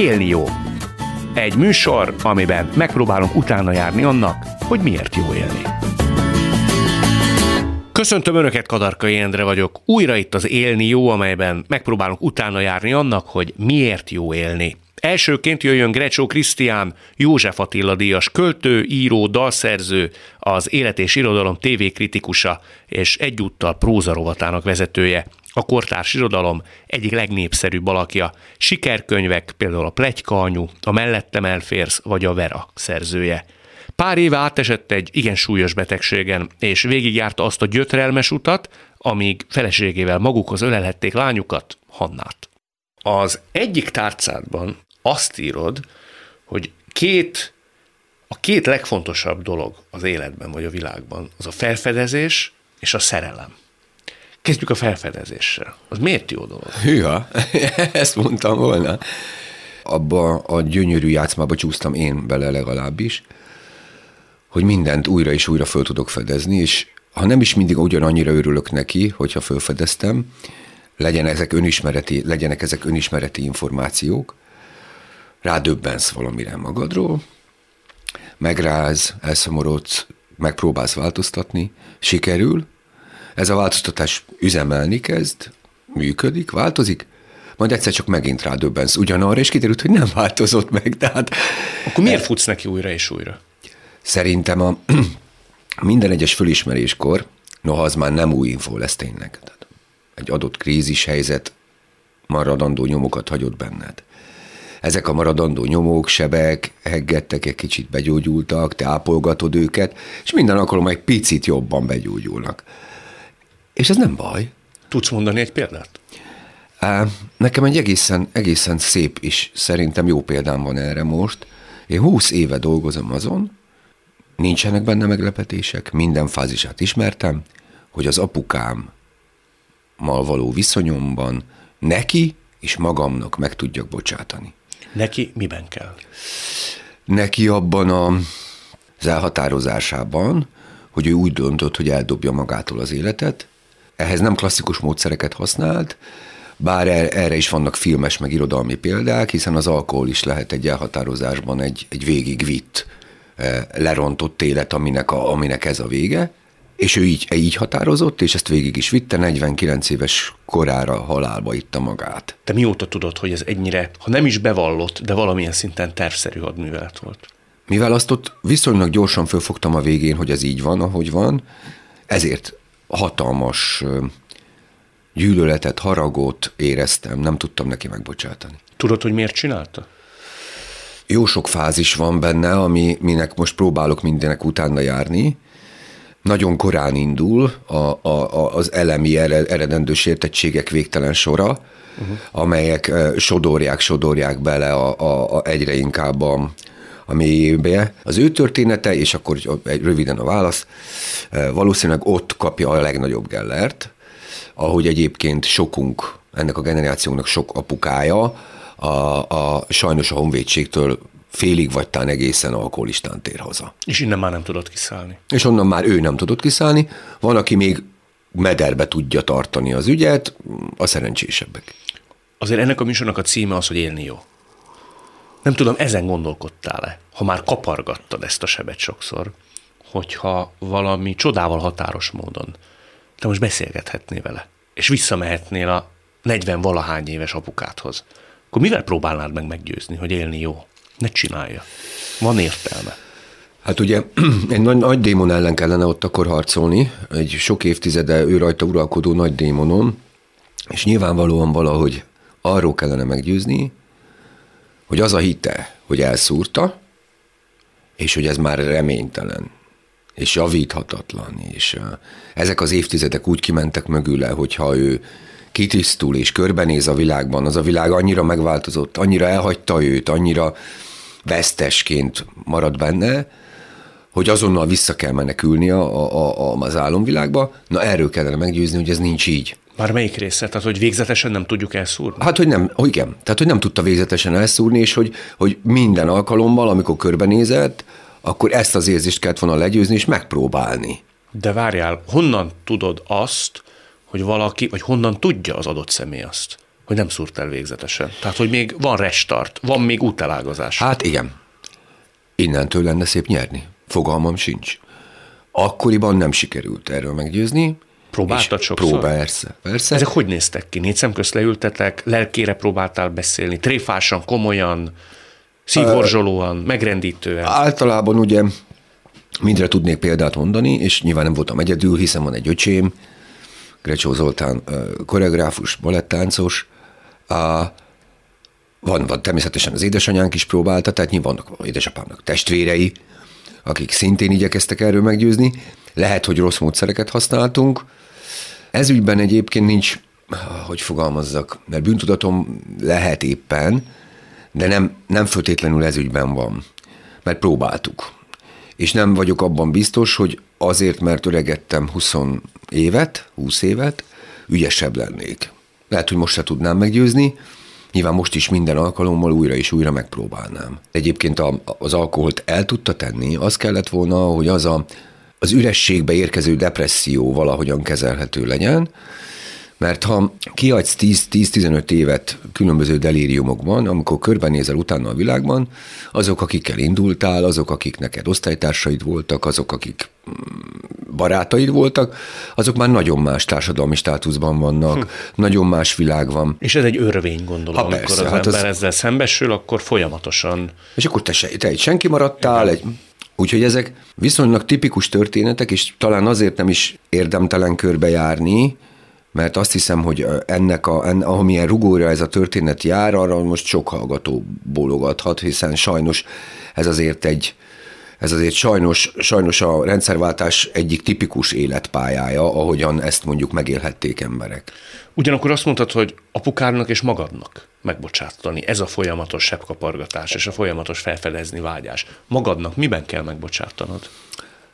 Élni jó. Egy műsor, amiben megpróbálunk utána járni annak, hogy miért jó élni. Köszöntöm Önöket, Kadarkai Endre vagyok. Újra itt az Élni jó, amelyben megpróbálunk utána járni annak, hogy miért jó élni. Elsőként jöjjön Grecsó Krisztián, József Attila díjas költő, író, dalszerző, az Élet és Irodalom tévékritikusa és egyúttal prózarovatának vezetője a kortárs irodalom egyik legnépszerűbb alakja. Sikerkönyvek, például a Plegyka anyu, a Mellettem elférsz, vagy a Vera szerzője. Pár éve átesett egy igen súlyos betegségen, és végigjárta azt a gyötrelmes utat, amíg feleségével magukhoz ölelhették lányukat, Hannát. Az egyik tárcádban azt írod, hogy két, a két legfontosabb dolog az életben vagy a világban, az a felfedezés és a szerelem. Kezdjük a felfedezéssel. Az miért jó dolog? Hűha, ezt mondtam volna. Abba a gyönyörű játszmába csúsztam én bele legalábbis, hogy mindent újra és újra föl tudok fedezni, és ha nem is mindig ugyanannyira örülök neki, hogyha fölfedeztem, legyen ezek önismereti, legyenek ezek önismereti információk, rádöbbensz valamire magadról, megráz, elszomorodsz, megpróbálsz változtatni, sikerül, ez a változtatás üzemelni kezd, működik, változik, majd egyszer csak megint rádöbbensz ugyanarra, és kiderült, hogy nem változott meg. Tehát, Akkor miért futsz neki újra és újra? Szerintem a minden egyes fölismeréskor, noha az már nem új info lesz tényleg. Tehát egy adott krízis helyzet maradandó nyomokat hagyott benned. Ezek a maradandó nyomók, sebek, heggettek, egy kicsit begyógyultak, te ápolgatod őket, és minden alkalommal egy picit jobban begyógyulnak. És ez nem baj. Tudsz mondani egy példát? Nekem egy egészen, egészen szép is, szerintem jó példám van erre most. Én húsz éve dolgozom azon, nincsenek benne meglepetések, minden fázisát ismertem, hogy az apukámmal való viszonyomban neki és magamnak meg tudjak bocsátani. Neki miben kell? Neki abban a, az elhatározásában, hogy ő úgy döntött, hogy eldobja magától az életet, ehhez nem klasszikus módszereket használt, bár er-, erre is vannak filmes meg irodalmi példák, hiszen az alkohol is lehet egy elhatározásban egy, egy végigvitt, eh, lerontott élet, aminek, a, aminek ez a vége, és ő így, így határozott, és ezt végig is vitte, 49 éves korára halálba itta magát. Te mióta tudod, hogy ez ennyire, ha nem is bevallott, de valamilyen szinten tervszerű hadművelet volt? Mivel azt ott viszonylag gyorsan fölfogtam a végén, hogy ez így van, ahogy van, ezért hatalmas gyűlöletet, haragot éreztem, nem tudtam neki megbocsátani. Tudod, hogy miért csinálta? Jó sok fázis van benne, ami, minek most próbálok mindenek utána járni. Nagyon korán indul a, a, a, az elemi eredendő sértettségek végtelen sora, uh-huh. amelyek sodorják, sodorják bele a, a, a egyre inkább a, a mélyébe. Az ő története, és akkor egy röviden a válasz, e, valószínűleg ott kapja a legnagyobb Gellert, ahogy egyébként sokunk, ennek a generációnak sok apukája, a, a sajnos a honvédségtől félig vagy tán egészen alkoholistán tér haza. És innen már nem tudott kiszállni. És onnan már ő nem tudott kiszállni. Van, aki még mederbe tudja tartani az ügyet, a szerencsésebbek. Azért ennek a műsornak a címe az, hogy élni jó. Nem tudom, ezen gondolkodtál-e, ha már kapargattad ezt a sebet sokszor, hogyha valami csodával határos módon te most beszélgethetnél vele, és visszamehetnél a 40 valahány éves apukádhoz, akkor mivel próbálnád meg meggyőzni, hogy élni jó? Ne csinálja. Van értelme. Hát ugye egy nagy, nagy démon ellen kellene ott akkor harcolni, egy sok évtizede ő rajta uralkodó nagy démonon, és nyilvánvalóan valahogy arról kellene meggyőzni, hogy az a hite, hogy elszúrta, és hogy ez már reménytelen, és javíthatatlan, és ezek az évtizedek úgy kimentek mögüle, hogyha ő kitisztul és körbenéz a világban, az a világ annyira megváltozott, annyira elhagyta őt, annyira vesztesként marad benne, hogy azonnal vissza kell menekülni a, a, a, az álomvilágba. Na erről kellene meggyőzni, hogy ez nincs így. Már melyik része? Tehát, hogy végzetesen nem tudjuk elszúrni? Hát, hogy nem, hogy igen. Tehát, hogy nem tudta végzetesen elszúrni, és hogy, hogy minden alkalommal, amikor körbenézett, akkor ezt az érzést kellett volna legyőzni, és megpróbálni. De várjál, honnan tudod azt, hogy valaki, vagy honnan tudja az adott személy azt, hogy nem el végzetesen. Tehát, hogy még van restart, van még útelágazás. Hát igen. Innentől lenne szép nyerni. Fogalmam sincs. Akkoriban nem sikerült erről meggyőzni. Próbáltad sokszor? persze, persze. Ezek hogy néztek ki? Négy szemközt leültetek, lelkére próbáltál beszélni, tréfásan, komolyan, szívhorzsolóan, megrendítően? Általában ugye mindre tudnék példát mondani, és nyilván nem voltam egyedül, hiszen van egy öcsém, Grecsó Zoltán koreográfus, balettáncos, van, van természetesen az édesanyánk is próbálta, tehát nyilván vannak édesapámnak testvérei, akik szintén igyekeztek erről meggyőzni. Lehet, hogy rossz módszereket használtunk. Ez ügyben egyébként nincs, hogy fogalmazzak, mert bűntudatom lehet éppen, de nem, nem föltétlenül ez ügyben van, mert próbáltuk. És nem vagyok abban biztos, hogy azért, mert öregettem 20 évet, 20 évet, ügyesebb lennék. Lehet, hogy most se tudnám meggyőzni, Nyilván most is minden alkalommal újra és újra megpróbálnám. Egyébként a, az alkoholt el tudta tenni, az kellett volna, hogy az a, az ürességbe érkező depresszió valahogyan kezelhető legyen, mert ha kiadsz 10-15 évet különböző delíriumokban, amikor körbenézel utána a világban, azok, akikkel indultál, azok, akik neked osztálytársaid voltak, azok, akik mm, barátaid voltak, azok már nagyon más társadalmi státuszban vannak, hm. nagyon más világ van. És ez egy örvény, gondolom, ha, amikor persze, az hát ember az... ezzel szembesül, akkor folyamatosan... És akkor te, se, te egy senki maradtál, egy Úgyhogy ezek viszonylag tipikus történetek, és talán azért nem is érdemtelen körbejárni, mert azt hiszem, hogy ennek, a, en, amilyen rugóra ez a történet jár, arra most sok hallgató bólogathat, hiszen sajnos ez azért egy, ez azért sajnos, sajnos a rendszerváltás egyik tipikus életpályája, ahogyan ezt mondjuk megélhették emberek. Ugyanakkor azt mondtad, hogy apukárnak és magadnak megbocsátani. Ez a folyamatos sebkapargatás és a folyamatos felfedezni vágyás. Magadnak miben kell megbocsátanod?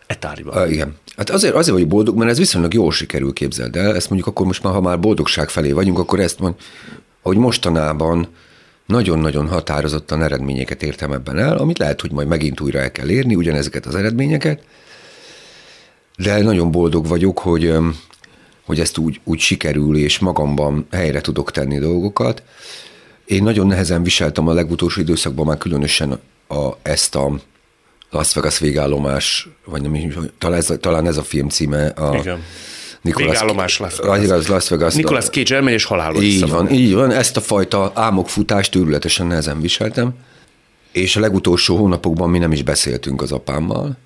Etáriban. Uh, igen. Hát azért, azért vagyok boldog, mert ez viszonylag jól sikerül, képzeld el. Ezt mondjuk akkor most már, ha már boldogság felé vagyunk, akkor ezt mond, hogy mostanában nagyon-nagyon határozottan eredményeket értem ebben el, amit lehet, hogy majd megint újra el kell érni, ugyanezeket az eredményeket, de nagyon boldog vagyok, hogy, hogy ezt úgy, úgy sikerül, és magamban helyre tudok tenni dolgokat. Én nagyon nehezen viseltem a legutolsó időszakban már különösen a, ezt a Las Vegas végállomás, vagy nem is, talán ez, talán ez a film címe. A Igen. Nicolas, végállomás Las Vegas. Las Vegas. Nicolas Cage elmegy és halálba Így van, így van. Ezt a fajta álmokfutást őrületesen nehezen viseltem, és a legutolsó hónapokban mi nem is beszéltünk az apámmal,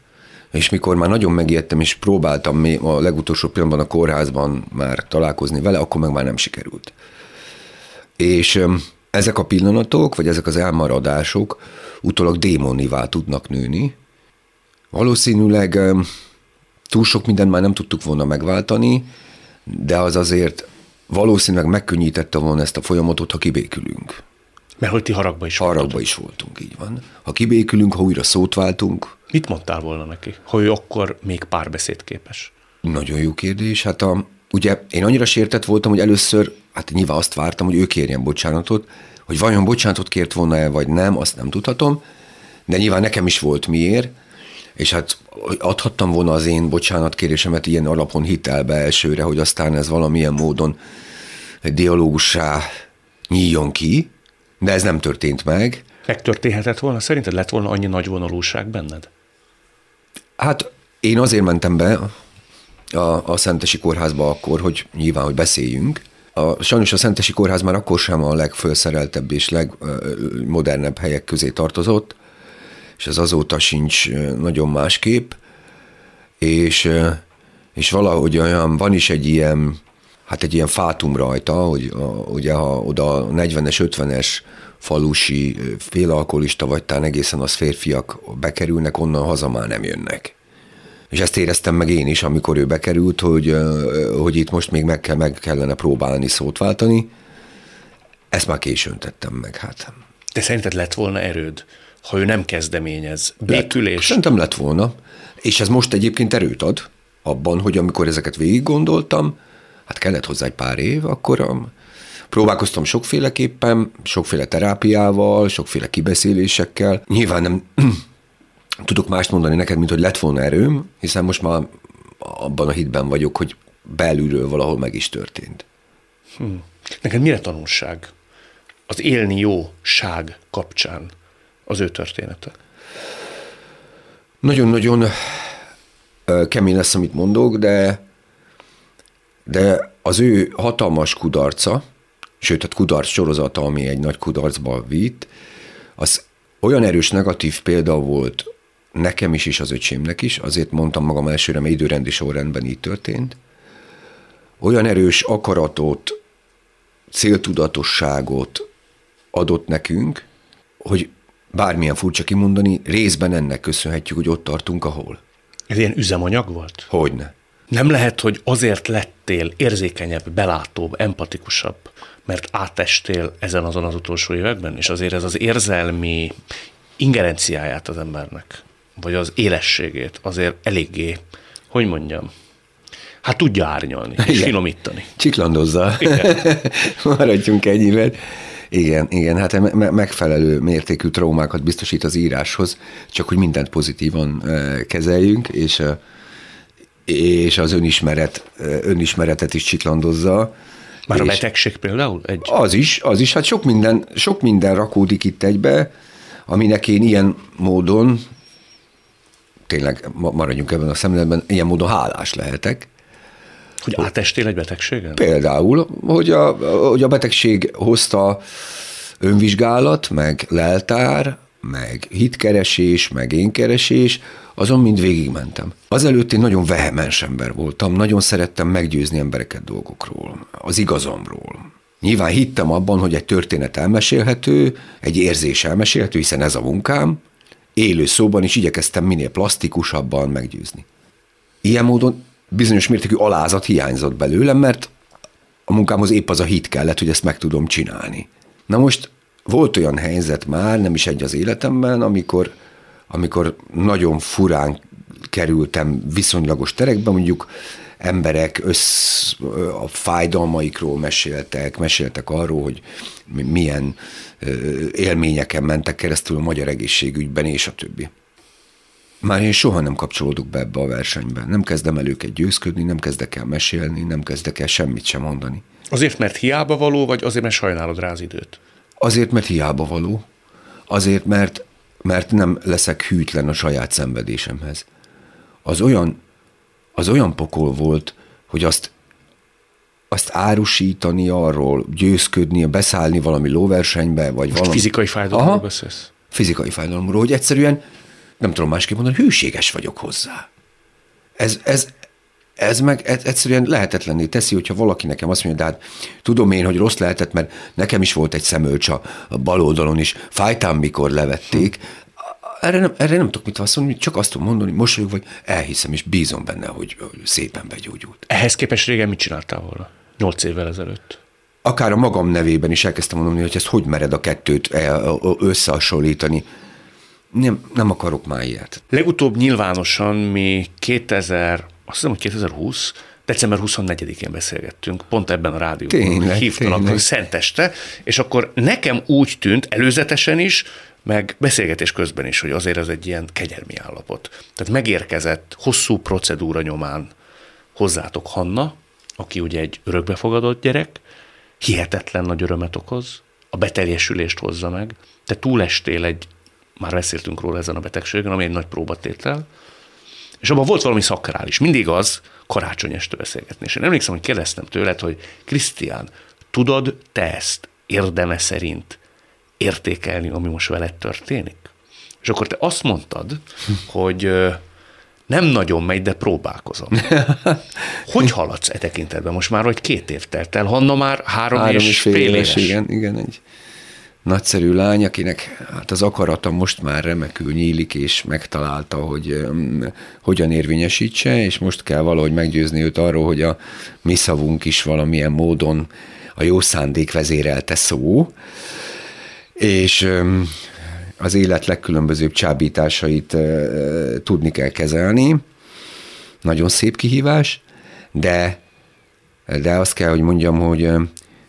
és mikor már nagyon megijedtem, és próbáltam a legutolsó pillanatban a kórházban már találkozni vele, akkor meg már nem sikerült. És ezek a pillanatok, vagy ezek az elmaradások utólag démonivá tudnak nőni. Valószínűleg túl sok mindent már nem tudtuk volna megváltani, de az azért valószínűleg megkönnyítette volna ezt a folyamatot, ha kibékülünk. Mert hogy ti haragba is Haragba voltatok. is voltunk, így van. Ha kibékülünk, ha újra szót váltunk. Mit mondtál volna neki, hogy ő akkor még párbeszéd képes? Nagyon jó kérdés. Hát a, ugye én annyira sértett voltam, hogy először, hát nyilván azt vártam, hogy ő kérjen bocsánatot, hogy vajon bocsánatot kért volna el, vagy nem, azt nem tudhatom, de nyilván nekem is volt miért, és hát adhattam volna az én bocsánatkérésemet ilyen alapon hitelbe elsőre, hogy aztán ez valamilyen módon egy dialógussá nyíljon ki, de ez nem történt meg. Megtörténhetett volna? Szerinted lett volna annyi nagy vonalúság benned? Hát én azért mentem be a, a Szentesi Kórházba akkor, hogy nyilván, hogy beszéljünk, a, sajnos a Szentesi Kórház már akkor sem a legfölszereltebb és legmodernebb helyek közé tartozott, és ez azóta sincs nagyon másképp, és, és valahogy olyan, van is egy ilyen, hát egy ilyen fátum rajta, hogy a, ugye ha oda a 40-es, 50-es falusi félalkoholista vagy talán egészen az férfiak bekerülnek, onnan haza már nem jönnek. És ezt éreztem meg én is, amikor ő bekerült, hogy, hogy itt most még meg, kell, meg kellene próbálni szót váltani. Ezt már későn tettem meg, hát. De szerinted lett volna erőd, ha ő nem kezdeményez? Békülés? Szerintem lett volna. És ez most egyébként erőt ad abban, hogy amikor ezeket végig gondoltam, hát kellett hozzá egy pár év, akkor a, próbálkoztam sokféleképpen, sokféle terápiával, sokféle kibeszélésekkel. Nyilván nem tudok mást mondani neked, mint hogy lett volna erőm, hiszen most már abban a hitben vagyok, hogy belülről valahol meg is történt. Hmm. Neked mire tanulság az élni jóság kapcsán az ő története? Nagyon-nagyon kemény lesz, amit mondok, de, de az ő hatalmas kudarca, sőt, a kudarc sorozata, ami egy nagy kudarcba vitt, az olyan erős negatív példa volt nekem is, és az öcsémnek is, azért mondtam magam elsőre, mert időrendi sorrendben így történt, olyan erős akaratot, céltudatosságot adott nekünk, hogy bármilyen furcsa kimondani, részben ennek köszönhetjük, hogy ott tartunk, ahol. Ez ilyen üzemanyag volt? Hogyne. Nem lehet, hogy azért lettél érzékenyebb, belátóbb, empatikusabb, mert átestél ezen azon az utolsó években, és azért ez az érzelmi ingerenciáját az embernek, vagy az élességét azért eléggé, hogy mondjam, hát tudja árnyalni, és Igen. finomítani. Csiklandozza. Maradjunk ennyivel. Igen, igen, hát me- megfelelő mértékű traumákat biztosít az íráshoz, csak hogy mindent pozitívan kezeljünk, és, és az önismeret, önismeretet is csiklandozza. Már a betegség például? Egy... Az is, az is, hát sok minden, sok minden rakódik itt egybe, aminek én ilyen módon, tényleg maradjunk ebben a szemléletben, ilyen módon hálás lehetek. Hogy átestél egy betegségen? Például, hogy a, hogy a betegség hozta önvizsgálat, meg leltár, meg hitkeresés, meg énkeresés, azon mind végigmentem. Azelőtt én nagyon vehemens ember voltam, nagyon szerettem meggyőzni embereket dolgokról, az igazomról. Nyilván hittem abban, hogy egy történet elmesélhető, egy érzés elmesélhető, hiszen ez a munkám, élő szóban is igyekeztem minél plastikusabban meggyőzni. Ilyen módon bizonyos mértékű alázat hiányzott belőlem, mert a munkámhoz épp az a hit kellett, hogy ezt meg tudom csinálni. Na most volt olyan helyzet már, nem is egy az életemben, amikor, amikor nagyon furán kerültem viszonylagos terekbe, mondjuk emberek össz, a fájdalmaikról meséltek, meséltek arról, hogy milyen élményeken mentek keresztül a magyar egészségügyben, és a többi. Már én soha nem kapcsolódok be ebbe a versenybe. Nem kezdem el őket győzködni, nem kezdek el mesélni, nem kezdek el semmit sem mondani. Azért, mert hiába való, vagy azért, mert sajnálod rá az időt? Azért, mert hiába való. Azért, mert, mert nem leszek hűtlen a saját szenvedésemhez. Az olyan, az olyan pokol volt, hogy azt, azt árusítani arról, győzködni, beszállni valami lóversenybe, vagy valami... fizikai fájdalomról beszélsz? Fizikai fájdalomról, hogy egyszerűen nem tudom másképp mondani, hűséges vagyok hozzá. Ez, ez, ez meg egyszerűen lehetetlenné teszi, hogyha valaki nekem azt mondja, de hát tudom én, hogy rossz lehetett, mert nekem is volt egy szemölcs a bal oldalon is, fájtám, mikor levették. Erre nem, erre nem tudok mit mondani, csak azt tudom mondani, mosolyog vagy, elhiszem, és bízom benne, hogy szépen begyógyult. Ehhez képest régen mit csináltál volna? Nyolc évvel ezelőtt. Akár a magam nevében is elkezdtem mondani, hogy ezt hogy mered a kettőt összehasonlítani nem, nem akarok már ilyet. Legutóbb nyilvánosan mi 2000, azt hiszem, hogy 2020, december 24-én beszélgettünk, pont ebben a rádióban. Tényleg, Hívtalak tényleg. szenteste, és akkor nekem úgy tűnt előzetesen is, meg beszélgetés közben is, hogy azért ez egy ilyen kegyelmi állapot. Tehát megérkezett hosszú procedúra nyomán hozzátok Hanna, aki ugye egy örökbefogadott gyerek, hihetetlen nagy örömet okoz, a beteljesülést hozza meg, te túlestél egy már beszéltünk róla ezen a betegségen, ami egy nagy próbatétel, és abban volt valami szakrális. Mindig az karácsony este beszélgetni. És én emlékszem, hogy kérdeztem tőled, hogy Krisztián, tudod te ezt érdeme szerint értékelni, ami most veled történik? És akkor te azt mondtad, hogy nem nagyon megy, de próbálkozom. Hogy haladsz e tekintetben? Most már vagy két év telt el, Hanna már három, három és, és fél éves. éves. Igen, igen, egy nagyszerű lány, akinek hát az akarata most már remekül nyílik, és megtalálta, hogy um, hogyan érvényesítse, és most kell valahogy meggyőzni őt arról, hogy a mi szavunk is valamilyen módon a jó szándék vezérelte szó, és az élet legkülönbözőbb csábításait tudni kell kezelni. Nagyon szép kihívás, de, de azt kell, hogy mondjam, hogy,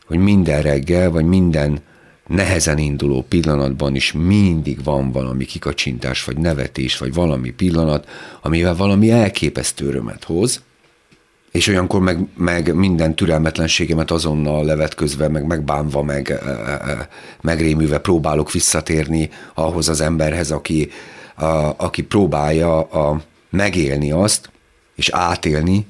hogy minden reggel, vagy minden nehezen induló pillanatban is mindig van valami kikacsintás, vagy nevetés, vagy valami pillanat, amivel valami elképesztő örömet hoz, és olyankor meg, meg minden türelmetlenségemet azonnal levetközve, meg megbánva, meg e, e, megrémülve próbálok visszatérni ahhoz az emberhez, aki, a, aki próbálja a, megélni azt, és átélni,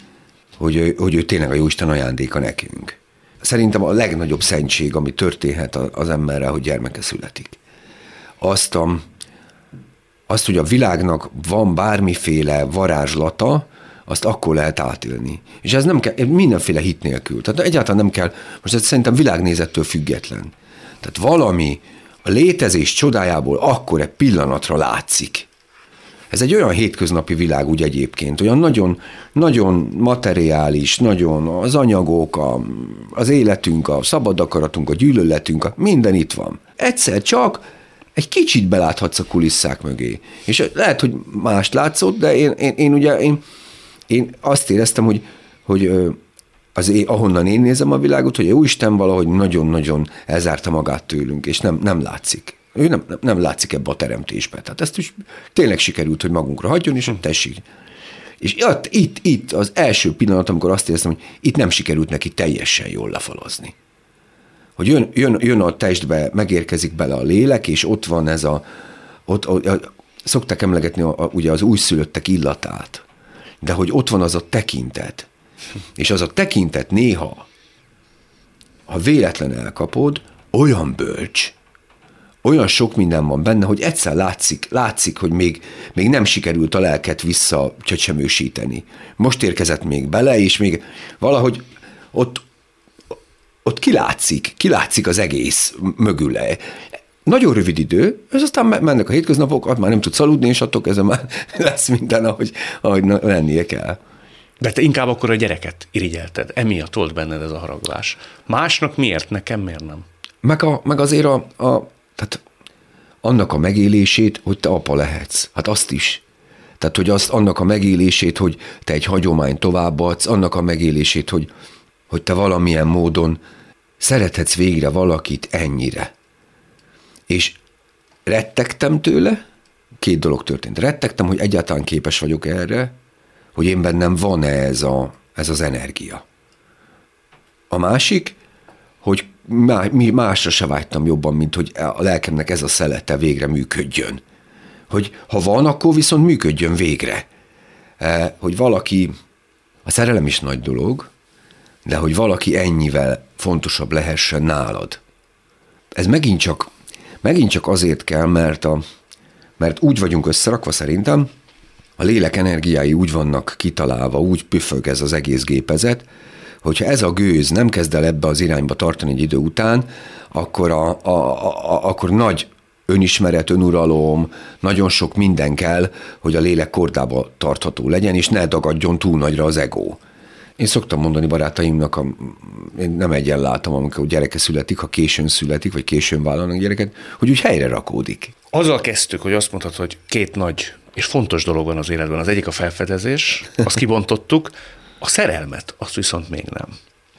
hogy, hogy ő tényleg a Jóisten ajándéka nekünk. Szerintem a legnagyobb szentség, ami történhet az emberre, hogy gyermeke születik. Azt, a, azt, hogy a világnak van bármiféle varázslata, azt akkor lehet átélni. És ez nem kell, mindenféle hit nélkül. Tehát egyáltalán nem kell, most ez szerintem világnézettől független. Tehát valami a létezés csodájából akkor egy pillanatra látszik. Ez egy olyan hétköznapi világ úgy egyébként, olyan nagyon, nagyon materiális, nagyon az anyagok, a, az életünk, a szabad akaratunk, a gyűlöletünk, a, minden itt van. Egyszer csak egy kicsit beláthatsz a kulisszák mögé. És lehet, hogy mást látszott, de én, én, én ugye én, én azt éreztem, hogy, hogy az én, ahonnan én nézem a világot, hogy a Isten valahogy nagyon-nagyon elzárta magát tőlünk, és nem, nem látszik. Ő nem, nem látszik ebbe a teremtésbe. Tehát ezt is tényleg sikerült, hogy magunkra hagyjon, és tessék. És itt, itt, itt az első pillanat, amikor azt éreztem, hogy itt nem sikerült neki teljesen jól lefalazni. Hogy jön, jön, jön a testbe, megérkezik bele a lélek, és ott van ez a, ott, a, a, szokták emlegetni a, a, ugye az újszülöttek illatát, de hogy ott van az a tekintet, és az a tekintet néha, ha véletlen elkapod, olyan bölcs, olyan sok minden van benne, hogy egyszer látszik, látszik, hogy még, még nem sikerült a lelket vissza csecsemősíteni. Most érkezett még bele, és még valahogy ott, ott kilátszik, kilátszik az egész mögüle. Nagyon rövid idő, és aztán mennek a hétköznapok, ott már nem tudsz aludni, és attól kezdve már lesz minden, ahogy, ahogy lennie kell. De te inkább akkor a gyereket irigyelted, emiatt volt benned ez a haraglás. Másnak miért, nekem miért nem? Meg, a, meg azért a, a tehát annak a megélését, hogy te apa lehetsz. Hát azt is. Tehát, hogy azt, annak a megélését, hogy te egy hagyomány továbbadsz, annak a megélését, hogy, hogy te valamilyen módon szerethetsz végre valakit ennyire. És rettegtem tőle, két dolog történt. Rettegtem, hogy egyáltalán képes vagyok erre, hogy én bennem van-e ez, a, ez az energia. A másik, hogy másra se vágytam jobban, mint hogy a lelkemnek ez a szelete végre működjön. Hogy ha van, akkor viszont működjön végre. E, hogy valaki, a szerelem is nagy dolog, de hogy valaki ennyivel fontosabb lehessen nálad. Ez megint csak, megint csak azért kell, mert, a, mert úgy vagyunk összerakva szerintem, a lélek energiái úgy vannak kitalálva, úgy püfög ez az egész gépezet, hogyha ez a gőz nem kezd el ebbe az irányba tartani egy idő után, akkor, a, a, a, akkor nagy önismeret, önuralom, nagyon sok minden kell, hogy a lélek kordába tartható legyen, és ne dagadjon túl nagyra az ego. Én szoktam mondani barátaimnak, a, én nem egyen látom, amikor gyereke születik, ha későn születik, vagy későn vállalnak gyereket, hogy úgy helyre rakódik. Azzal kezdtük, hogy azt mondhatod, hogy két nagy és fontos dolog van az életben. Az egyik a felfedezés, azt kibontottuk, a szerelmet, azt viszont még nem.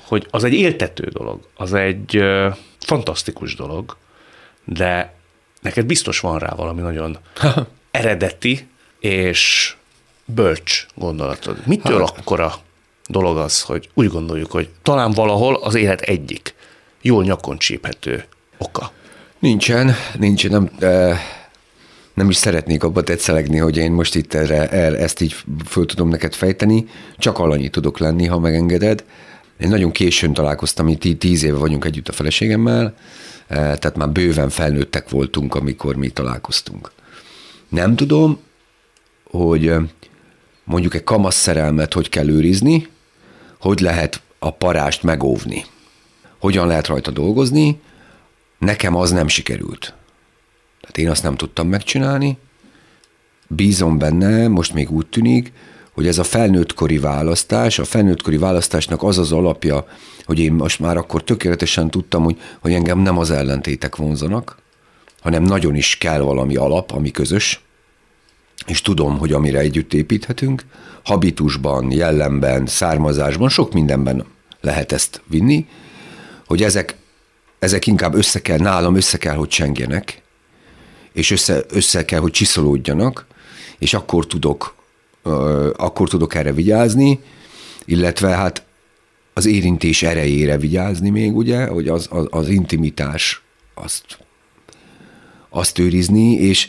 Hogy az egy éltető dolog, az egy ö, fantasztikus dolog, de neked biztos van rá valami nagyon eredeti és bölcs gondolatod. Mitől hát. akkora dolog az, hogy úgy gondoljuk, hogy talán valahol az élet egyik jól nyakon csíphető oka? Nincsen, nincsen, nem, nem is szeretnék abba tetszelegni, hogy én most itt erre, erre, ezt így föl tudom neked fejteni, csak alanyi tudok lenni, ha megengeded. Én nagyon későn találkoztam, itt tíz éve vagyunk együtt a feleségemmel, eh, tehát már bőven felnőttek voltunk, amikor mi találkoztunk. Nem tudom, hogy mondjuk egy kamasz szerelmet hogy kell őrizni, hogy lehet a parást megóvni, hogyan lehet rajta dolgozni, nekem az nem sikerült. Tehát én azt nem tudtam megcsinálni. Bízom benne, most még úgy tűnik, hogy ez a felnőttkori választás, a felnőttkori választásnak az az alapja, hogy én most már akkor tökéletesen tudtam, hogy, hogy engem nem az ellentétek vonzanak, hanem nagyon is kell valami alap, ami közös, és tudom, hogy amire együtt építhetünk, habitusban, jellemben, származásban, sok mindenben lehet ezt vinni, hogy ezek, ezek inkább össze kell, nálam össze kell, hogy csengjenek, és össze, össze kell, hogy csiszolódjanak, és akkor tudok, akkor tudok erre vigyázni, illetve hát az érintés erejére vigyázni még, ugye, hogy az, az, az intimitás azt, azt őrizni, és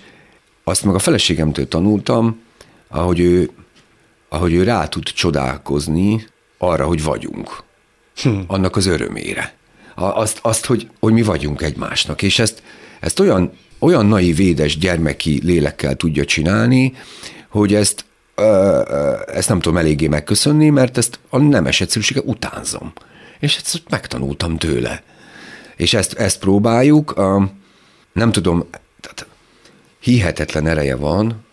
azt meg a feleségemtől tanultam, ahogy ő, ahogy ő rá tud csodálkozni arra, hogy vagyunk. Hm. Annak az örömére. Azt, azt hogy, hogy mi vagyunk egymásnak. És ezt, ezt olyan, olyan naiv, védes gyermeki lélekkel tudja csinálni, hogy ezt, ezt nem tudom eléggé megköszönni, mert ezt a nemes egyszerűsége utánzom. És ezt megtanultam tőle. És ezt, ezt próbáljuk. Nem tudom, hihetetlen ereje van,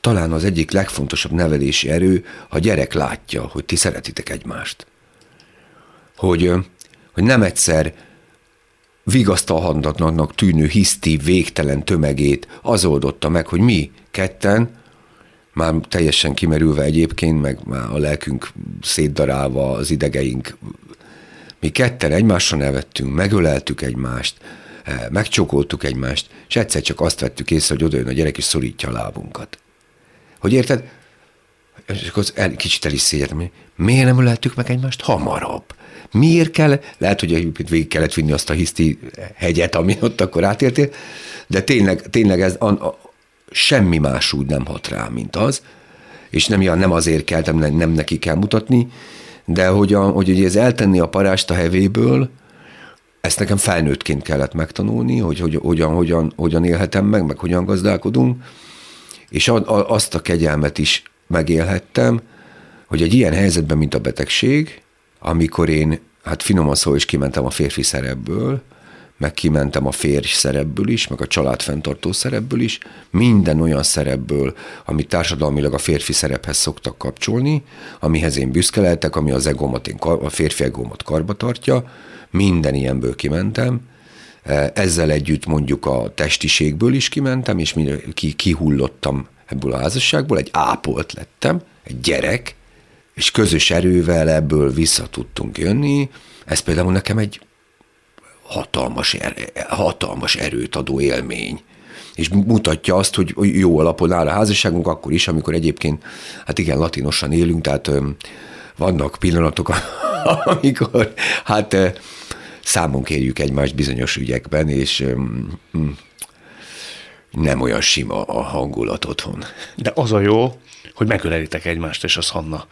talán az egyik legfontosabb nevelési erő, ha gyerek látja, hogy ti szeretitek egymást. Hogy, hogy nem egyszer vigasztalhatatlannak tűnő hiszti végtelen tömegét az oldotta meg, hogy mi ketten, már teljesen kimerülve egyébként, meg már a lelkünk szétdarálva, az idegeink, mi ketten egymásra nevettünk, megöleltük egymást, eh, megcsokoltuk egymást, és egyszer csak azt vettük észre, hogy odajön a gyerek, és szorítja a lábunkat. Hogy érted? És akkor el, kicsit el is szégyetem, miért nem öleltük meg egymást hamarabb? Miért kell, lehet, hogy egyébként végig kellett vinni azt a hiszti hegyet, ami ott akkor átértél, de tényleg, tényleg ez a, a, semmi más úgy nem hat rá, mint az, és nem, nem azért kell, nem, nem neki kell mutatni, de hogy, a, hogy ugye ez eltenni a parást a hevéből, ezt nekem felnőttként kellett megtanulni, hogy, hogy hogyan, hogyan, hogyan élhetem meg, meg hogyan gazdálkodunk, és a, a, azt a kegyelmet is megélhettem, hogy egy ilyen helyzetben, mint a betegség, amikor én, hát finoman szó is kimentem a férfi szerepből, meg kimentem a férj szerepből is, meg a családfenntartó szerepből is, minden olyan szerepből, amit társadalmilag a férfi szerephez szoktak kapcsolni, amihez én büszke lehetek, ami az egómat, én, a férfi egómat karba tartja, minden ilyenből kimentem, ezzel együtt mondjuk a testiségből is kimentem, és ki, kihullottam ebből a házasságból, egy ápolt lettem, egy gyerek, és közös erővel ebből vissza tudtunk jönni. Ez például nekem egy hatalmas, er, hatalmas erőt adó élmény. És mutatja azt, hogy jó alapon áll a házasságunk akkor is, amikor egyébként, hát igen, latinosan élünk, tehát vannak pillanatok, amikor hát számon kérjük egymást bizonyos ügyekben, és mm, nem olyan sima a hangulat otthon. De az a jó, hogy megölelitek egymást, és az Hanna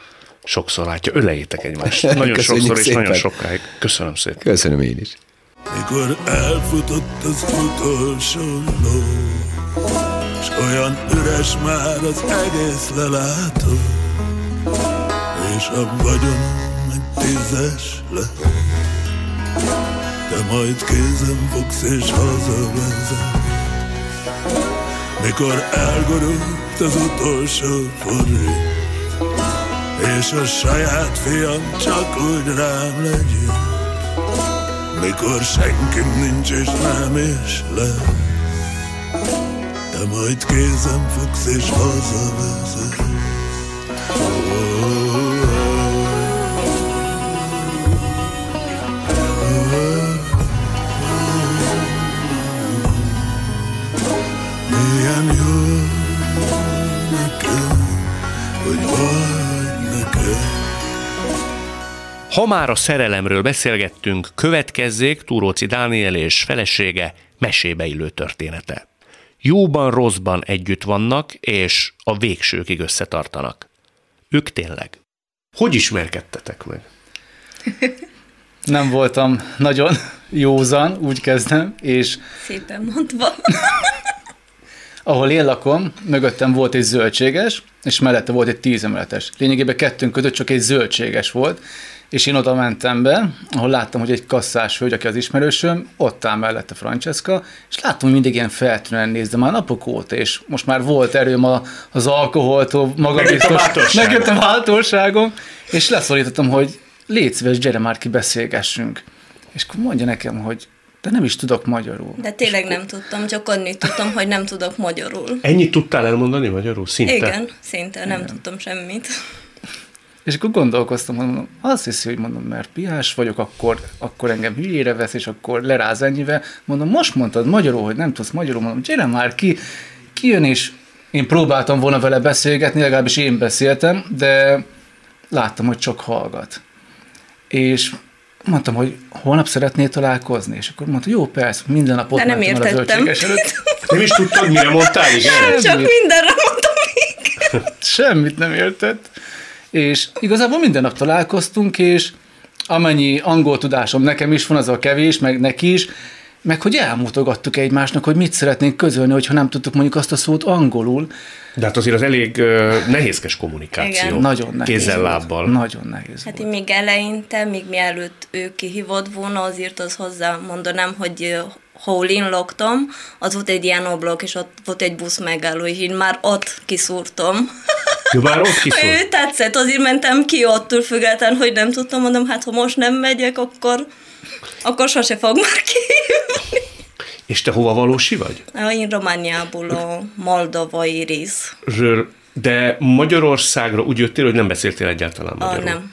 sokszor látja, öleljétek egymást. Nagyon sokszor és nagyon sokáig. Köszönöm szépen. Köszönöm én is. Mikor elfutott az utolsó ló, és olyan üres már az egész lelátó, és a vagyonom egy tízes lesz. Te majd kézem fogsz és hazavezet Mikor elgorult az utolsó forré És a saját fiam csak úgy rám legyen Mikor senkim nincs és nem is lesz Te majd kézem fogsz és hazavezet Ha már a szerelemről beszélgettünk, következzék Túróci Dániel és felesége mesébe illő története. Jóban, rosszban együtt vannak, és a végsőkig összetartanak. Ők tényleg. Hogy ismerkedtetek meg? Nem voltam nagyon józan, úgy kezdem, és... Szépen mondva. ahol én lakom, mögöttem volt egy zöldséges, és mellette volt egy tízemeletes. Lényegében kettőnk között csak egy zöldséges volt, és én oda mentem be, ahol láttam, hogy egy kasszás hölgy, aki az ismerősöm, ott áll mellette Francesca, és láttam, hogy mindig ilyen feltűnően néz, de már napok óta, és most már volt erőm az alkoholtól, magabiztos, megjött a váltóságom, és leszorítottam, hogy légy szíves, gyere már ki, beszélgessünk. És akkor mondja nekem, hogy de nem is tudok magyarul. De tényleg nem tudtam, csak annyit tudtam, hogy nem tudok magyarul. Ennyit tudtál elmondani magyarul? Szinte? Igen, szinte, nem Igen. tudtam semmit. És akkor gondolkoztam, mondom, azt hiszi, hogy mondom, mert piás vagyok, akkor, akkor engem hülyére vesz, és akkor leráz ennyivel. Mondom, most mondtad magyarul, hogy nem tudsz magyarul, mondom, gyere már ki, ki jön, és én próbáltam volna vele beszélgetni, legalábbis én beszéltem, de láttam, hogy csak hallgat. És mondtam, hogy holnap szeretnél találkozni? És akkor mondta, jó, persze, minden nap ott De nem értettem. zöldséges előtt. Nem is tudtad, mire mondtál, igen? Csak mindenre mondtam. Semmit nem értett. És igazából minden nap találkoztunk, és amennyi angol tudásom nekem is van, az a kevés, meg neki is, meg hogy elmutogattuk egymásnak, hogy mit szeretnénk közölni, hogyha nem tudtuk mondjuk azt a szót angolul. De hát azért az elég uh, nehézkes kommunikáció. Igen. Nagyon nehéz Kézzel, lábbal. Nagyon nehéz Hát volt. én még eleinte, még mielőtt ő kihívott volna, azért az hozzá mondanám, hogy ö, hol én laktam, az volt egy ilyen ablak, és ott volt egy busz megálló, és én már ott kiszúrtam. Jó, már ott kiszól. Ő tetszett, azért mentem ki attól függetlenül, hogy nem tudtam, mondom, hát ha most nem megyek, akkor, akkor sose fog már ki. És te hova valósi vagy? Én Romániából a moldovai rész. De Magyarországra úgy jöttél, hogy nem beszéltél egyáltalán A, magyarul. nem.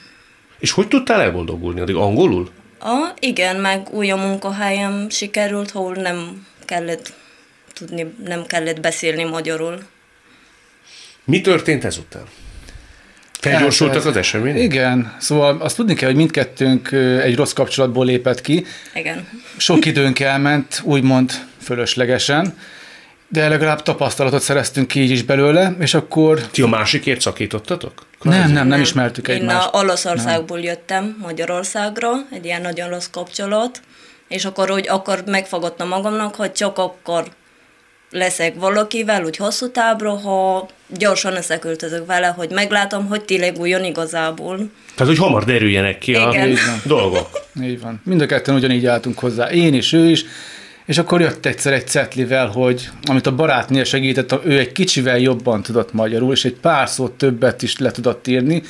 És hogy tudtál elboldogulni? Addig angolul? A, igen, meg új a munkahelyem sikerült, ahol nem kellett tudni, nem kellett beszélni magyarul. Mi történt ezután? Felgyorsultak az Elkezd- események? Igen, szóval azt tudni kell, hogy mindkettőnk egy rossz kapcsolatból lépett ki. Igen. Sok időnk elment, úgymond fölöslegesen, de legalább tapasztalatot szereztünk ki így is belőle, és akkor Ti a másikért szakítottatok? nem, nem, nem ismertük Én egymást. a Olaszországból jöttem Magyarországra, egy ilyen nagyon rossz kapcsolat, és akkor úgy akkor megfogadtam magamnak, hogy csak akkor leszek valakivel, úgy hosszú távra, ha gyorsan összeköltözök vele, hogy meglátom, hogy tényleg újon igazából. Tehát, hogy hamar derüljenek ki a Igen. Így van. dolgok. Így van. Mind a ketten ugyanígy álltunk hozzá, én is, ő is, és akkor jött egyszer egy cetlivel, hogy amit a barátnél segített, ő egy kicsivel jobban tudott magyarul, és egy pár szót többet is le tudott írni,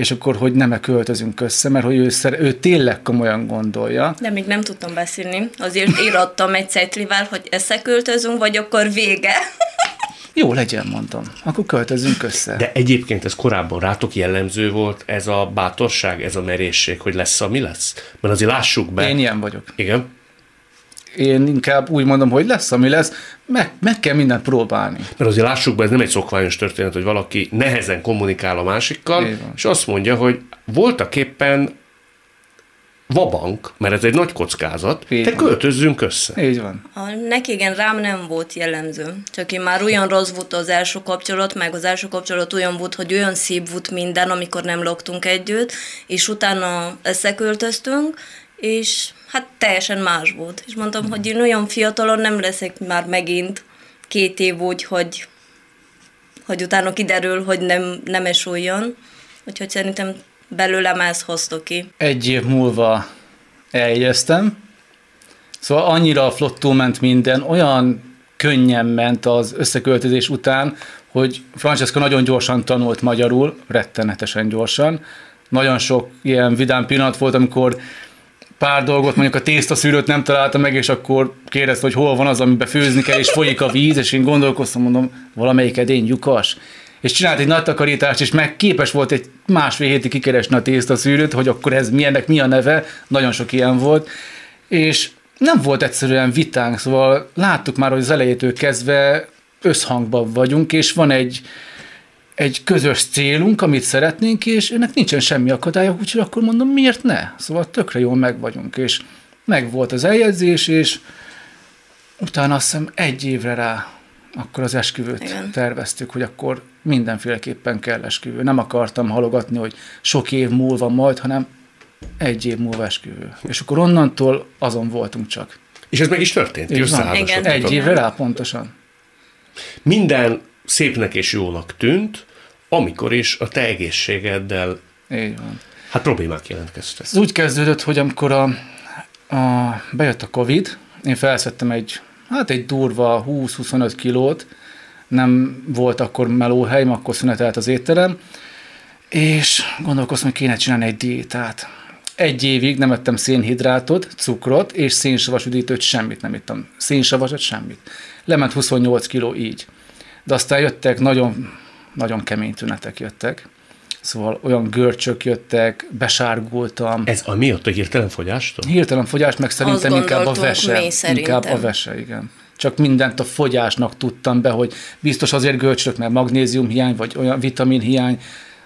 és akkor, hogy nem költözünk össze, mert hogy ő, szer- ő tényleg komolyan gondolja. De még nem tudtam beszélni, azért írottam egy cetlivel, hogy összeköltözünk, vagy akkor vége. Jó, legyen, mondom. Akkor költözünk össze. De egyébként ez korábban rátok jellemző volt, ez a bátorság, ez a merészség, hogy lesz, ami lesz? Mert azért lássuk be. Én ilyen vagyok. Igen. Én inkább úgy mondom, hogy lesz, ami lesz, meg, meg kell mindent próbálni. Mert azért lássuk be, ez nem egy szokványos történet, hogy valaki nehezen kommunikál a másikkal, és azt mondja, hogy voltak éppen vabank, mert ez egy nagy kockázat, Így te van. költözzünk össze. Így van. A, neki igen, rám nem volt jellemző. Csak én már olyan rossz volt az első kapcsolat, meg az első kapcsolat olyan volt, hogy olyan szép volt minden, amikor nem laktunk együtt, és utána összeköltöztünk, és hát teljesen más volt. És mondtam, hogy én olyan fiatalon nem leszek már megint két év úgy, hogy, hogy utána kiderül, hogy nem, nem es olyan. Úgyhogy szerintem belőlem ezt hozta ki. Egy év múlva eljegyeztem, szóval annyira flottul ment minden, olyan könnyen ment az összeköltözés után, hogy Francesca nagyon gyorsan tanult magyarul, rettenetesen gyorsan. Nagyon sok ilyen vidám pillanat volt, amikor pár dolgot, mondjuk a tésztaszűrőt nem találta meg, és akkor kérdezte, hogy hol van az, amiben főzni kell, és folyik a víz, és én gondolkoztam, mondom, valamelyik edény lyukas. És csinált egy nagy takarítást, és meg képes volt egy másfél hétig kikeresni a tésztaszűrőt, hogy akkor ez milyennek mi a neve, nagyon sok ilyen volt. És nem volt egyszerűen vitánk, szóval láttuk már, hogy az elejétől kezdve összhangban vagyunk, és van egy, egy közös célunk, amit szeretnénk, és ennek nincsen semmi akadálya, úgyhogy akkor mondom, miért ne? Szóval tökre jól meg vagyunk, és meg volt az eljegyzés, és utána azt hiszem egy évre rá akkor az esküvőt Igen. Terveztük, hogy akkor mindenféleképpen kell esküvő. Nem akartam halogatni, hogy sok év múlva majd, hanem egy év múlva esküvő. És akkor onnantól azon voltunk csak. És ez meg is történt. Így van. Igen. Egy évre rá pontosan. Minden szépnek és jónak tűnt, amikor is a te egészségeddel Így van. hát problémák jelentkeztek. Ez úgy kezdődött, hogy amikor a, a, bejött a Covid, én felszedtem egy, hát egy durva 20-25 kilót, nem volt akkor melóhely, akkor szünetelt az étterem, és gondolkoztam, hogy kéne csinálni egy diétát. Egy évig nem ettem szénhidrátot, cukrot és szénsavas üdítőt, semmit nem ittam. Szénsavasat, semmit. Lement 28 kiló így. De aztán jöttek nagyon, nagyon kemény tünetek jöttek. Szóval olyan görcsök jöttek, besárgultam. Ez a miatt a hirtelen fogyástól? Hirtelen fogyás, meg szerintem Azt inkább a vese. mi szerintem. Inkább a vese, igen. Csak mindent a fogyásnak tudtam be, hogy biztos azért görcsök, mert magnézium hiány, vagy olyan vitamin hiány.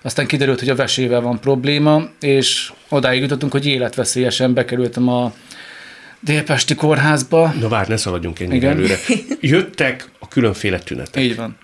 Aztán kiderült, hogy a vesével van probléma, és odáig jutottunk, hogy életveszélyesen bekerültem a Délpesti kórházba. Na várj, ne szaladjunk ennyire előre. Jöttek a különféle tünetek. Így van.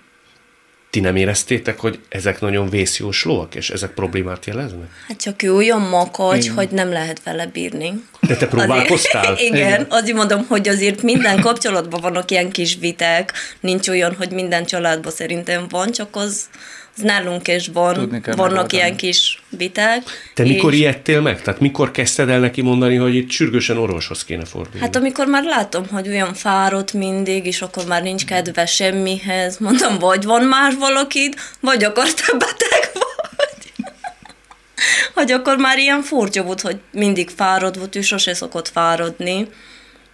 Ti nem éreztétek, hogy ezek nagyon vészjóslóak, és ezek problémát jeleznek? Hát csak ő olyan makacs, Igen. hogy nem lehet vele bírni. De te próbálkoztál? Azért, igen, igen, azért mondom, hogy azért minden kapcsolatban vannak ilyen kis viták. Nincs olyan, hogy minden családban szerintem van, csak az, az nálunk is van, vannak ilyen kis viták. Te mikor ijedtél meg? Tehát mikor kezdted el neki mondani, hogy itt sürgősen orvoshoz kéne fordulni? Hát amikor már látom, hogy olyan fáradt mindig, és akkor már nincs kedve semmihez, mondom, vagy van más valakit, vagy akar te beteg vagy. hogy akkor már ilyen furcsa volt, hogy mindig fáradt volt, ő sose szokott fáradni,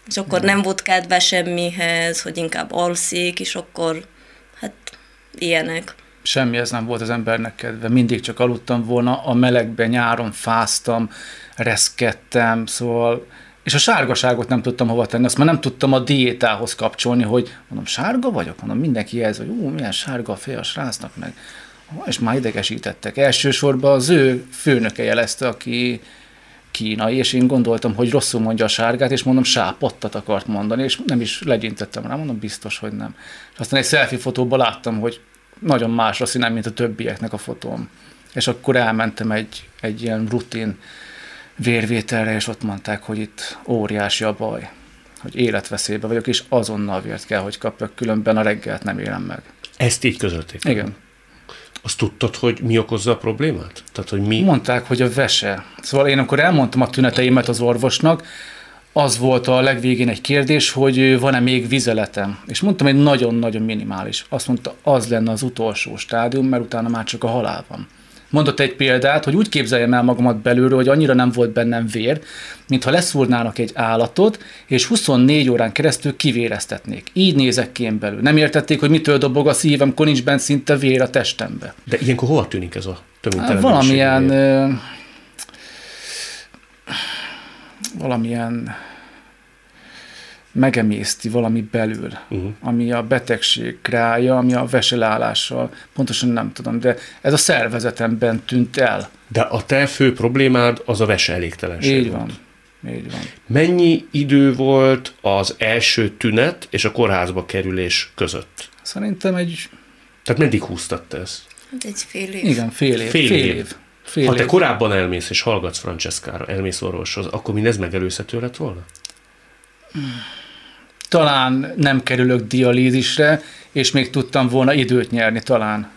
és akkor nem volt kedve semmihez, hogy inkább alszik, és akkor hát ilyenek semmi ez nem volt az embernek kedve, mindig csak aludtam volna, a melegben nyáron fáztam, reszkedtem, szóval és a sárgaságot nem tudtam hova tenni, azt már nem tudtam a diétához kapcsolni, hogy mondom, sárga vagyok? Mondom, mindenki ez, hogy ú, milyen sárga a fej a srácnak meg. És már idegesítettek. Elsősorban az ő főnöke jelezte, aki kínai, és én gondoltam, hogy rosszul mondja a sárgát, és mondom, sápottat akart mondani, és nem is legyintettem rá, mondom, biztos, hogy nem. És aztán egy selfie fotóban láttam, hogy nagyon más a színem, mint a többieknek a fotóm. És akkor elmentem egy, egy ilyen rutin vérvételre, és ott mondták, hogy itt óriási a baj, hogy életveszélybe vagyok, és azonnal vért kell, hogy kapjak, különben a reggelt nem élem meg. Ezt így közölték? Igen. Azt tudtad, hogy mi okozza a problémát? Tehát, hogy mi? Mondták, hogy a vese. Szóval én akkor elmondtam a tüneteimet az orvosnak, az volt a legvégén egy kérdés, hogy van-e még vizeletem. És mondtam, hogy nagyon-nagyon minimális. Azt mondta, az lenne az utolsó stádium, mert utána már csak a halál van. Mondott egy példát, hogy úgy képzeljem el magamat belülről, hogy annyira nem volt bennem vér, mintha leszúrnának egy állatot, és 24 órán keresztül kivéreztetnék. Így nézek ki én belül. Nem értették, hogy mitől dobog a szívem, akkor nincs bent szinte vér a testembe. De ilyenkor hova tűnik ez a töménytelen Valamilyen... valamilyen megemészti valami belül, uh-huh. ami a betegség krája, ami a veselállással, pontosan nem tudom, de ez a szervezetemben tűnt el. De a te fő problémád az a vese elégtelenség Így van. Így van. Mennyi idő volt az első tünet és a kórházba kerülés között? Szerintem egy... Tehát meddig húztad te ezt? Hát egy fél év. Igen, fél év. Fél, fél év. év. Fél ha te korábban elmész és hallgatsz Francescára, elmész orvoshoz, akkor mindez megelőzhető lett volna? Talán nem kerülök dialízisre, és még tudtam volna időt nyerni talán.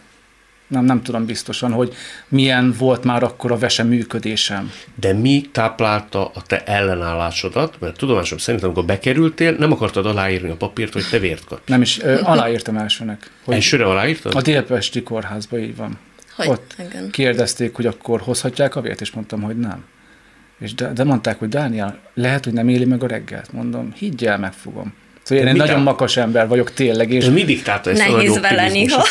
Nem, nem tudom biztosan, hogy milyen volt már akkor a vese működésem. De mi táplálta a te ellenállásodat? Mert tudomásom szerint, amikor bekerültél, nem akartad aláírni a papírt, hogy te vért kapsz. Nem is, ö, aláírtam elsőnek. Hogy Elsőre aláírtad? A Délpesti kórházban így van. Hogy? Ott Igen. kérdezték, hogy akkor hozhatják a vért, és mondtam, hogy nem. És de, de mondták, hogy Dániel, lehet, hogy nem éli meg a reggelt. Mondom, higgyel, megfogom. Szóval én egy nagyon makas ember vagyok tényleg. És mi diktálta ezt Nehéz vele néha.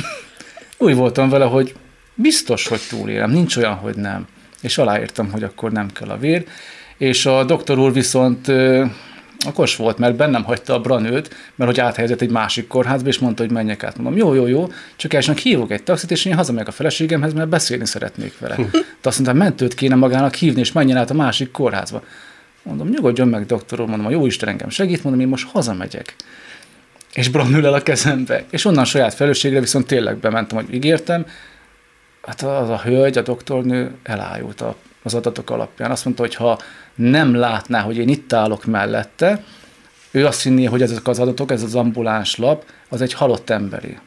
Úgy voltam vele, hogy biztos, hogy túlélem, nincs olyan, hogy nem. És aláírtam, hogy akkor nem kell a vér. És a doktor úr viszont okos volt, mert bennem hagyta a branőt, mert hogy áthelyezett egy másik kórházba, és mondta, hogy menjek át. Mondom, jó, jó, jó, csak elsőnek hívok egy taxit, és én hazamegyek a feleségemhez, mert beszélni szeretnék vele. De azt mondta, mentőt kéne magának hívni, és menjen át a másik kórházba. Mondom, nyugodjon meg, doktor úr, mondom, a jó Isten engem segít, mondom, én most hazamegyek. És Bron ül el a kezembe. És onnan saját felelősségre viszont tényleg bementem, hogy ígértem. Hát az a hölgy, a doktornő elájult az adatok alapján. Azt mondta, hogy ha nem látná, hogy én itt állok mellette, ő azt hinné, hogy ezek az adatok, ez az ambuláns lap, az egy halott emberi.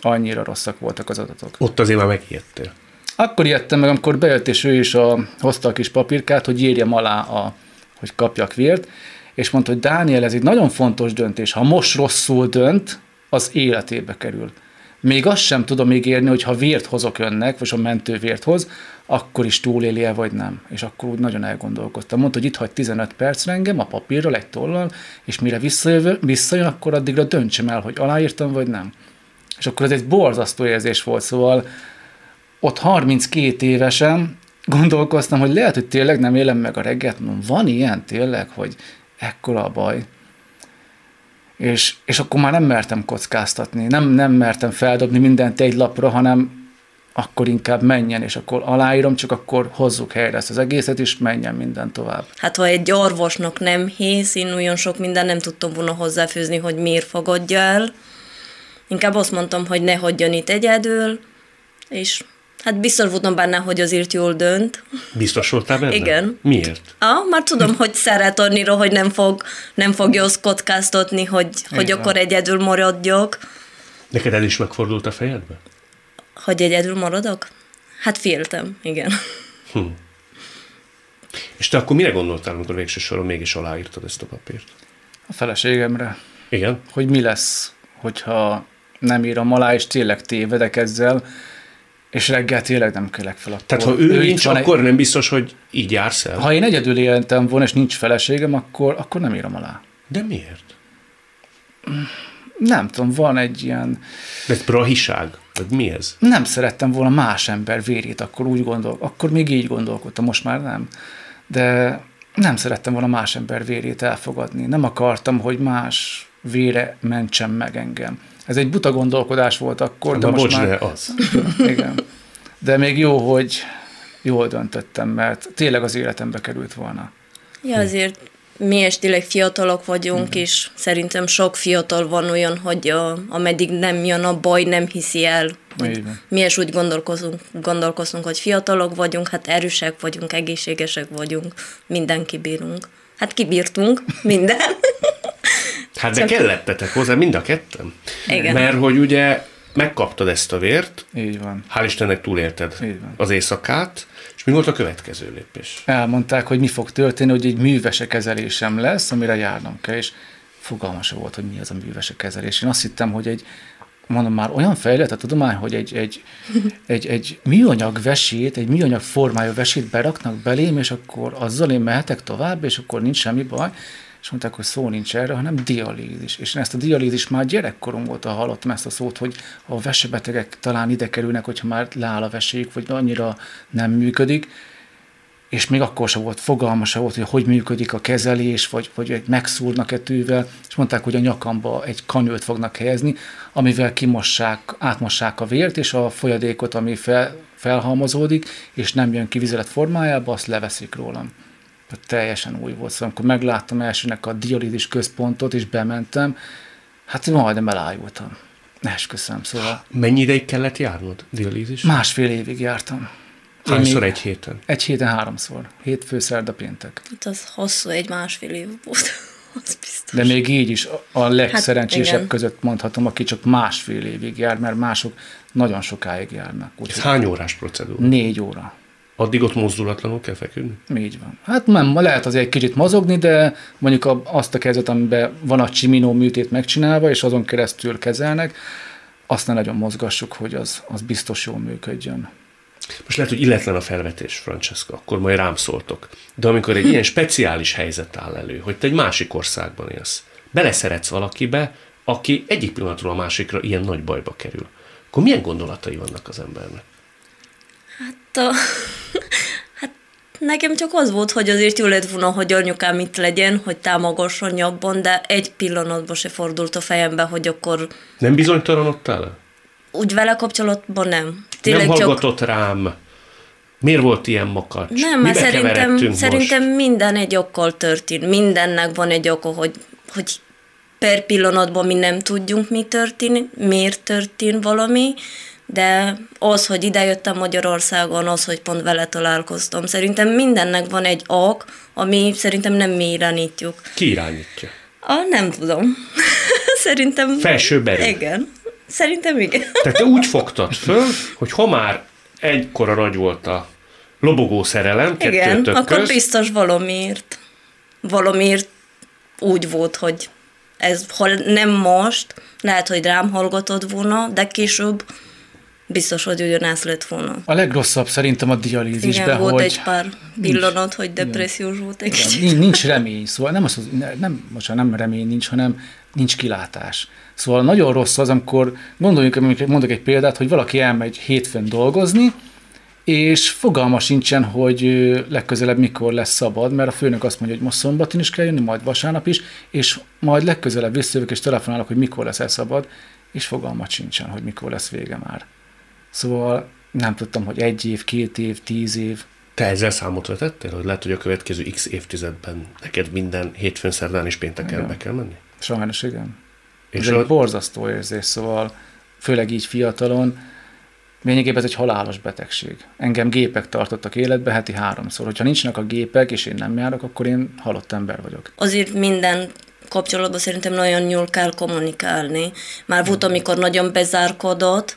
Annyira rosszak voltak az adatok. Ott azért már megijedtél. Akkor ijedtem meg, amikor bejött, és ő is a, hozta a kis papírkát, hogy írjam alá a hogy kapjak vért, és mondta, hogy Dániel, ez egy nagyon fontos döntés. Ha most rosszul dönt, az életébe kerül. Még azt sem tudom ígérni, hogy ha vért hozok önnek, vagy a mentő vért hoz, akkor is túléli -e, vagy nem. És akkor úgy nagyon elgondolkoztam. Mondta, hogy itt hagy 15 perc engem a papírral, egy tollal, és mire visszajön, visszajön, akkor addigra döntsem el, hogy aláírtam, vagy nem. És akkor ez egy borzasztó érzés volt, szóval ott 32 évesen gondolkoztam, hogy lehet, hogy tényleg nem élem meg a reggelt, mondom, van ilyen tényleg, hogy ekkora a baj. És, és akkor már nem mertem kockáztatni, nem, nem mertem feldobni mindent egy lapra, hanem akkor inkább menjen, és akkor aláírom, csak akkor hozzuk helyre ezt az egészet, és menjen minden tovább. Hát ha egy orvosnak nem hisz, én olyan sok minden nem tudtam volna hozzáfűzni, hogy miért fogadja el. Inkább azt mondtam, hogy ne hagyjon itt egyedül, és hát biztos voltam benne, hogy azért jól dönt. Biztos voltál benne? Igen. Miért? Ah, már tudom, hogy szeret annyira, hogy nem fog, nem fogja azt kockáztatni, hogy, hogy akkor egyedül maradjak. Neked el is megfordult a fejedbe? Hogy egyedül maradok? Hát féltem, igen. És te akkor mire gondoltál, amikor végső soron mégis aláírtad ezt a papírt? A feleségemre, Igen? hogy mi lesz, hogyha nem írom alá, és tényleg tévedek ezzel, és reggel tényleg nem kelek fel. Akkor Tehát ha ő, itt nincs, van egy- akkor nem biztos, hogy így jársz el? Ha én egyedül éltem volna, és nincs feleségem, akkor, akkor nem írom alá. De miért? Nem tudom, van egy ilyen... Ez brahiság? Vagy mi ez? Nem szerettem volna más ember vérét, akkor úgy gondol, akkor még így gondolkodtam, most már nem. De nem szerettem volna más ember vérét elfogadni. Nem akartam, hogy más vére mentsen meg engem. Ez egy buta gondolkodás volt akkor, de De most bocs, már... de az. Igen. De még jó, hogy jól döntöttem, mert tényleg az életembe került volna. Ja, azért mi is tényleg fiatalok vagyunk, és szerintem sok fiatal van olyan, hogy a, ameddig nem jön a baj, nem hiszi el. Hogy mi is úgy gondolkozunk, gondolkozunk, hogy fiatalok vagyunk, hát erősek vagyunk, egészségesek vagyunk, minden kibírunk. Hát kibírtunk, minden. Hát de Csak- kellettetek hozzá mind a ketten. Igen. Mert hogy ugye megkaptad ezt a vért, Így van. hál' Istennek túlélted Így van. az éjszakát, és mi volt a következő lépés? Elmondták, hogy mi fog történni, hogy egy művese kezelésem lesz, amire járnom kell, és fogalma se volt, hogy mi az a művese kezelés. Én azt hittem, hogy egy, mondom már olyan fejlett a tudomány, hogy egy, egy, egy, egy műanyag vesét, egy műanyag formájú vesét beraknak belém, és akkor azzal én mehetek tovább, és akkor nincs semmi baj. És mondták, hogy szó nincs erre, hanem dialízis. És én ezt a dialízis már gyerekkorom óta hallottam ezt a szót, hogy a vesebetegek talán ide kerülnek, hogyha már leáll a veséjük, vagy annyira nem működik és még akkor sem volt, fogalma sem volt, hogy hogy működik a kezelés, vagy, vagy megszúrnak-e tűvel, és mondták, hogy a nyakamba egy kanőt fognak helyezni, amivel kimossák, átmossák a vért, és a folyadékot, ami fel, felhalmozódik, és nem jön ki vizelet formájába, azt leveszik rólam. Tehát Teljesen új volt. Szóval amikor megláttam elsőnek a dialízis központot, és bementem, hát majdnem elájultam. Esküszöm, szóval Mennyi ideig kellett járnod dialízis? másfél évig jártam. Én Hányszor egy héten? Egy héten háromszor. Hétfő, szerda, péntek. Hát az hosszú, egy másfél év volt. Az biztos. De még így is a legszerencsésebb igen. között mondhatom, aki csak másfél évig jár, mert mások nagyon sokáig járnak. Ez Úgyhogy hány órás procedúra? négy óra. Addig ott mozdulatlanul kell feküdni? Így van. Hát nem, lehet azért egy kicsit mozogni, de mondjuk azt a kezet, amiben van a csiminó műtét megcsinálva, és azon keresztül kezelnek, azt ne nagyon mozgassuk, hogy az, az biztos jól működjön. Most lehet, hogy illetlen a felvetés, Francesca, akkor majd rám szóltok. De amikor egy ilyen speciális helyzet áll elő, hogy te egy másik országban élsz, beleszeretsz valakibe, aki egyik pillanatról a másikra ilyen nagy bajba kerül, akkor milyen gondolatai vannak az embernek? Hát, a, hát nekem csak az volt, hogy azért jó lett volna, hogy anyukám itt legyen, hogy támogasson jobban, de egy pillanatban se fordult a fejembe, hogy akkor Nem bizonytalanodtál el? úgy vele kapcsolatban nem. nem hallgatott rám? Miért volt ilyen makacs? Nem, mert szerintem, szerintem most? minden egy okkal történt. Mindennek van egy oka, hogy, hogy per pillanatban mi nem tudjunk, mi történik, miért történt valami, de az, hogy idejöttem Magyarországon, az, hogy pont vele találkoztam, szerintem mindennek van egy ok, ami szerintem nem mi irányítjuk. Ki irányítja? Ah, nem tudom. szerintem... Felső erő. Igen. Szerintem igen. Tehát te úgy fogtad föl, hogy ha már egykora nagy volt a lobogó szerelem Igen, akkor közt, biztos valamiért. Valamiért úgy volt, hogy ez hol nem most, lehet, hogy rám hallgatod volna, de később biztos, hogy ugyanez lett volna. A legrosszabb szerintem a dialízisben, Igen, volt hogy egy pár pillanat, hogy depressziós volt egy kicsit. nincs, nincs remény, szóval nem, az, nem, most nem remény nincs, hanem nincs kilátás. Szóval nagyon rossz az, amikor gondoljunk, amikor mondok egy példát, hogy valaki elmegy hétfőn dolgozni, és fogalma sincsen, hogy legközelebb mikor lesz szabad, mert a főnök azt mondja, hogy most szombaton is kell jönni, majd vasárnap is, és majd legközelebb visszajövök és telefonálok, hogy mikor lesz el szabad, és fogalma sincsen, hogy mikor lesz vége már. Szóval nem tudtam, hogy egy év, két év, tíz év. Te ezzel számot vetettél, hogy lehet, hogy a következő x évtizedben neked minden hétfőn, szerdán és pénteken be kell menni? Sajnos igen. És Ez a- egy borzasztó érzés, szóval főleg így fiatalon, lényegében ez egy halálos betegség. Engem gépek tartottak életbe heti háromszor. Hogyha nincsnek a gépek, és én nem járok, akkor én halott ember vagyok. azért minden kapcsolatban szerintem nagyon jól kell kommunikálni. Már volt, amikor nagyon bezárkodott,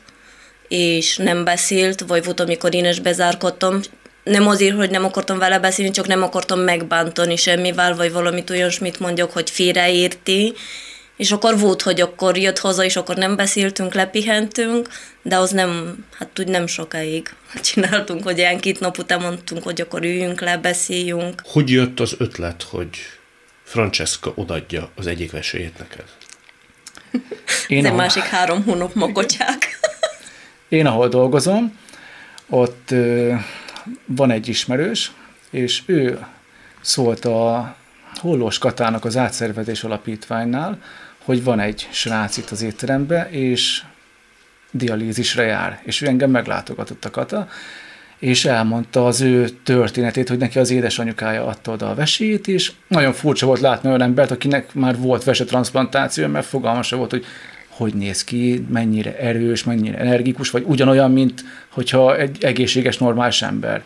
és nem beszélt, vagy volt, amikor én is bezárkodtam. Nem azért, hogy nem akartam vele beszélni, csak nem akartam megbántani semmivel, vagy valamit olyasmit mondjak, hogy félreérti. És akkor volt, hogy akkor jött haza, és akkor nem beszéltünk, lepihentünk, de az nem, hát úgy nem sokáig csináltunk, hogy ilyen két nap után mondtunk, hogy akkor üljünk le, beszéljünk. Hogy jött az ötlet, hogy Francesca odadja az egyik vesélyét neked? Én, Ez ahol, másik három hónap magocsák. én ahol dolgozom, ott van egy ismerős, és ő szólt a Hollós Katának az átszervezés alapítványnál, hogy van egy srác itt az étterembe, és dialízisre jár, és ő engem meglátogatott a Kata, és elmondta az ő történetét, hogy neki az édesanyukája adta oda a vesélyét, és nagyon furcsa volt látni olyan embert, akinek már volt vesetransplantáció, mert fogalma volt, hogy hogy néz ki, mennyire erős, mennyire energikus, vagy ugyanolyan, mint hogyha egy egészséges, normális ember.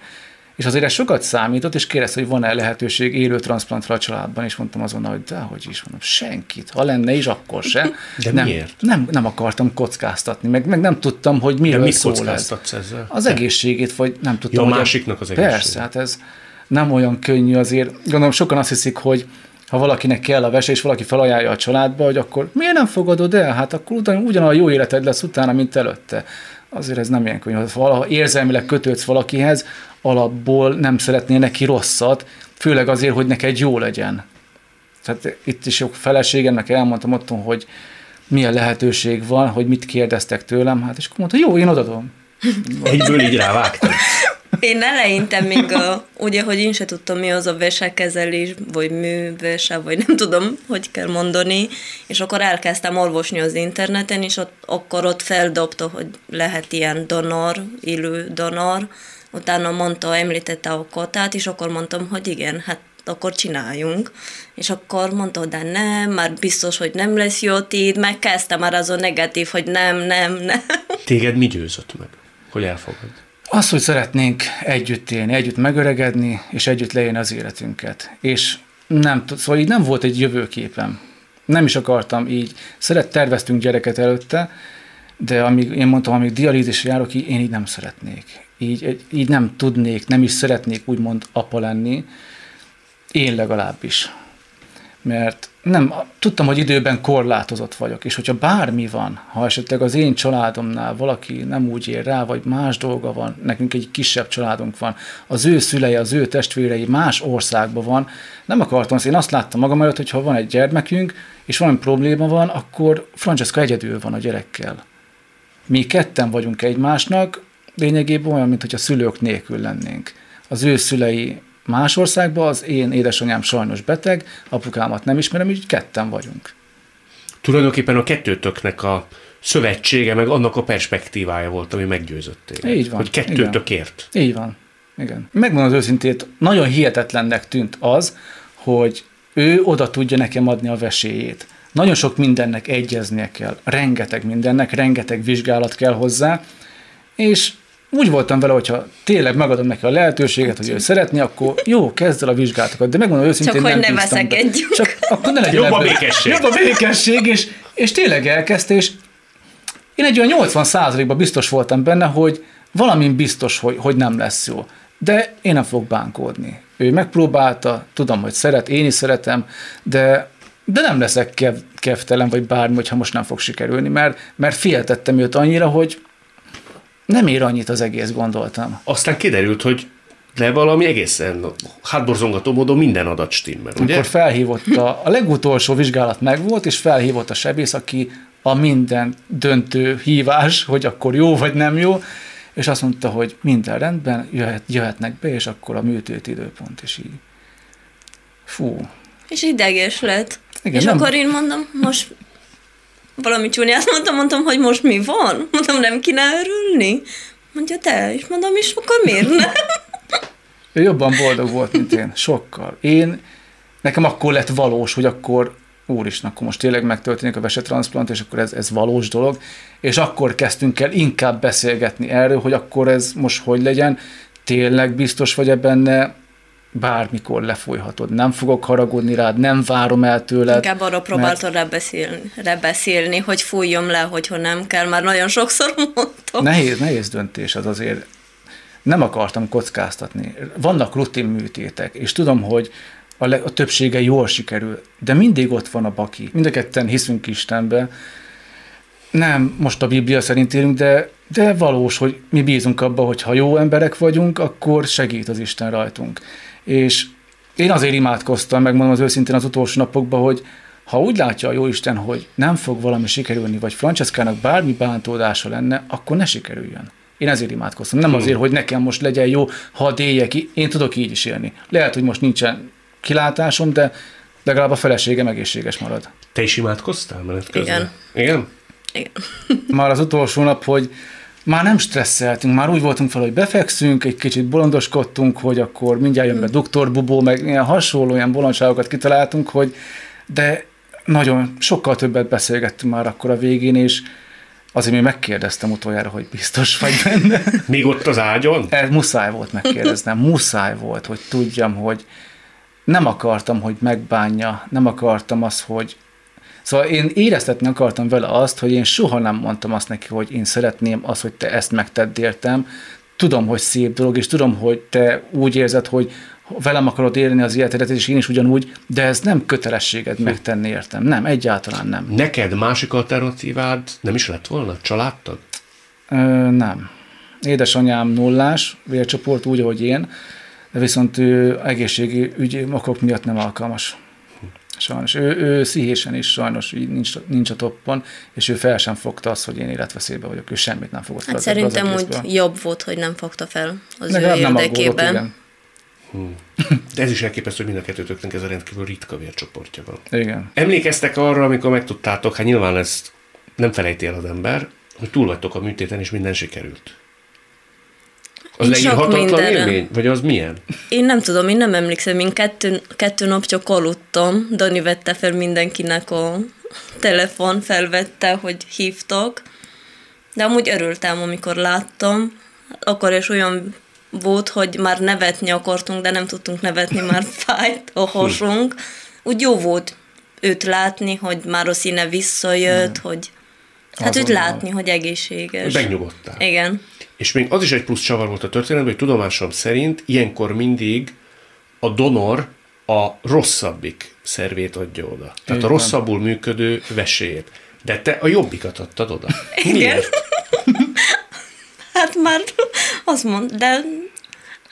És azért ez sokat számított, és kérdezte, hogy van-e lehetőség élő transplantra a családban, és mondtam azonnal, hogy de hogy is mondom, senkit, ha lenne is, akkor se. De nem, miért? Nem, nem akartam kockáztatni, meg, meg nem tudtam, hogy miről De mit szól ez. ezzel? Az egészségét, vagy nem tudtam. Ja, a másiknak az egészségét. Persze, hát ez nem olyan könnyű azért. Gondolom sokan azt hiszik, hogy ha valakinek kell a vese, és valaki felajánlja a családba, hogy akkor miért nem fogadod el? Hát akkor ugyan, ugyanolyan jó életed lesz utána, mint előtte. Azért ez nem ilyen könnyű. Ha valaha érzelmileg kötődsz valakihez, alapból nem szeretnél neki rosszat, főleg azért, hogy neked jó legyen. Tehát itt is jó feleségemnek elmondtam otthon, hogy milyen lehetőség van, hogy mit kérdeztek tőlem, hát és akkor mondta, jó, én odadom. Egyből így rávágtam. Én eleinte még, a, ugye, hogy én se tudtam, mi az a vesekezelés, vagy művese, vagy nem tudom, hogy kell mondani, és akkor elkezdtem olvasni az interneten, és ott, akkor ott feldobta, hogy lehet ilyen donor, élő donor, utána mondta, említette a kotát, és akkor mondtam, hogy igen, hát akkor csináljunk. És akkor mondta, de nem, már biztos, hogy nem lesz jó itt, megkezdte már az a negatív, hogy nem, nem, nem. Téged mi győzött meg, hogy elfogad? Az, hogy szeretnénk együtt élni, együtt megöregedni, és együtt leélni az életünket. És nem, szóval így nem volt egy jövőképem. Nem is akartam így. Szeret, terveztünk gyereket előtte, de amíg én mondtam, amíg dialízisre járok, így, én így nem szeretnék. Így, így nem tudnék, nem is szeretnék úgymond apa lenni. Én legalábbis. Mert nem, tudtam, hogy időben korlátozott vagyok, és hogyha bármi van, ha esetleg az én családomnál valaki nem úgy ér rá, vagy más dolga van, nekünk egy kisebb családunk van, az ő szülei, az ő testvérei más országban van, nem akartam, azt én azt láttam magam előtt, hogy ha van egy gyermekünk, és valami probléma van, akkor Francesca egyedül van a gyerekkel. Mi ketten vagyunk egymásnak, lényegében olyan, mint hogy a szülők nélkül lennénk. Az ő szülei más országban, az én édesanyám sajnos beteg, apukámat nem ismerem, így ketten vagyunk. Tulajdonképpen a kettőtöknek a szövetsége, meg annak a perspektívája volt, ami meggyőzött téged. Így van, Hogy kettőtök ért. Így van. Igen. Megmondom az őszintét, nagyon hihetetlennek tűnt az, hogy ő oda tudja nekem adni a veséjét. Nagyon sok mindennek egyeznie kell, rengeteg mindennek, rengeteg vizsgálat kell hozzá, és úgy voltam vele, hogyha tényleg megadom neki a lehetőséget, hogy ő szeretné, akkor jó, kezd el a vizsgálatokat, de megmondom őszintén, Csak hogy nem ne veszekedjünk. Csak akkor ne legyen Jobb a békesség. Jobb a békesség, és, és tényleg elkezdte, és én egy olyan 80 ban biztos voltam benne, hogy valamin biztos, hogy, hogy nem lesz jó. De én nem fogok bánkódni. Ő megpróbálta, tudom, hogy szeret, én is szeretem, de, de nem leszek kev, kevtelen, vagy bármi, hogyha most nem fog sikerülni, mert, mert féltettem őt annyira, hogy nem ér annyit az egész, gondoltam. Aztán kiderült, hogy de valami egészen hátborzongató módon minden adat stimmel, ugye? Akkor felhívott a, a legutolsó vizsgálat megvolt, és felhívott a sebész, aki a minden döntő hívás, hogy akkor jó vagy nem jó, és azt mondta, hogy minden rendben, jöhet, jöhetnek be, és akkor a műtét időpont is így. Fú, És ideges lett. Igen, és nem- akkor én mondom, most valami csúnyát mondtam, mondtam, hogy most mi van? Mondtam, nem kéne örülni? Mondja, te, és mondom, és akkor miért nem? Ő jobban boldog volt, mint én. Sokkal. Én, nekem akkor lett valós, hogy akkor úristen, akkor most tényleg megtörténik a vesetranszplant, és akkor ez, ez valós dolog, és akkor kezdtünk el inkább beszélgetni erről, hogy akkor ez most hogy legyen, tényleg biztos vagy-e benne, bármikor lefolyhatod. Nem fogok haragudni rád, nem várom el tőled. Inkább arra próbáltad mert... beszélni, beszélni, hogy fújjam le, hogyha nem kell, már nagyon sokszor mondtam. Nehéz, nehéz döntés az azért. Nem akartam kockáztatni. Vannak rutin műtétek, és tudom, hogy a, le, a többsége jól sikerül, de mindig ott van a baki. Mind a ketten hiszünk Istenbe. Nem most a Biblia szerint élünk, de, de valós, hogy mi bízunk abba, hogy ha jó emberek vagyunk, akkor segít az Isten rajtunk. És én azért imádkoztam, megmondom az őszintén az utolsó napokban, hogy ha úgy látja a Jóisten, hogy nem fog valami sikerülni, vagy Franceskának bármi bántódása lenne, akkor ne sikerüljön. Én ezért imádkoztam. Nem azért, hogy nekem most legyen jó, ha déjek, én tudok így is élni. Lehet, hogy most nincsen kilátásom, de legalább a feleségem egészséges marad. Te is imádkoztál menet közben? Igen. Igen? Igen. Már az utolsó nap, hogy már nem stresszeltünk, már úgy voltunk fel, hogy befekszünk, egy kicsit bolondoskodtunk, hogy akkor mindjárt jön be doktor Bubó, meg ilyen hasonló ilyen bolondságokat kitaláltunk, hogy de nagyon sokkal többet beszélgettünk már akkor a végén, és azért még megkérdeztem utoljára, hogy biztos vagy benne. Még ott az ágyon? Ez muszáj volt megkérdeznem, muszáj volt, hogy tudjam, hogy nem akartam, hogy megbánja, nem akartam azt, hogy Szóval én éreztetni akartam vele azt, hogy én soha nem mondtam azt neki, hogy én szeretném azt, hogy te ezt megtedd értem. Tudom, hogy szép dolog, és tudom, hogy te úgy érzed, hogy velem akarod élni az életedet, és én is ugyanúgy, de ez nem kötelességed megtenni értem. Nem, egyáltalán nem. Neked másik alternatívád nem is lett volna? Családtag? Ö, nem. Édesanyám nullás, vércsoport úgy, ahogy én, de viszont ő egészségi ügyi okok miatt nem alkalmas. Sajnos. Ő, ő szíhésen is sajnos így nincs, nincs a toppon, és ő fel sem fogta azt, hogy én életveszélybe vagyok. Ő semmit nem fogott fel. Hát szerintem úgy jobb volt, hogy nem fogta fel az Legalább ő érdekében. Nem Hmm. De ez is elképesztő, hogy mind a kettőtöknek ez a rendkívül ritka vércsoportja van. Igen. Emlékeztek arra, amikor megtudtátok, hát nyilván ezt nem felejti el az ember, hogy túl vagytok a műtéten, és minden sikerült. Az leírhatatlan élmény? Vagy az milyen? Én nem tudom, én nem emlékszem. Én kettő, kettő nap csak aludtam. Dani vette fel mindenkinek a telefon, felvette, hogy hívtak. De amúgy örültem, amikor láttam. Akkor is olyan volt, hogy már nevetni akartunk, de nem tudtunk nevetni, már fájt a hasunk. Úgy jó volt őt látni, hogy már a színe visszajött, hogy hát őt látni, hogy egészséges. Megnyugodtál. Igen. És még az is egy plusz csavar volt a történetben, hogy tudomásom szerint ilyenkor mindig a donor a rosszabbik szervét adja oda. Tehát a rosszabbul működő vesélyét. De te a jobbikat adtad oda. Igen. Miért? hát már azt mond, de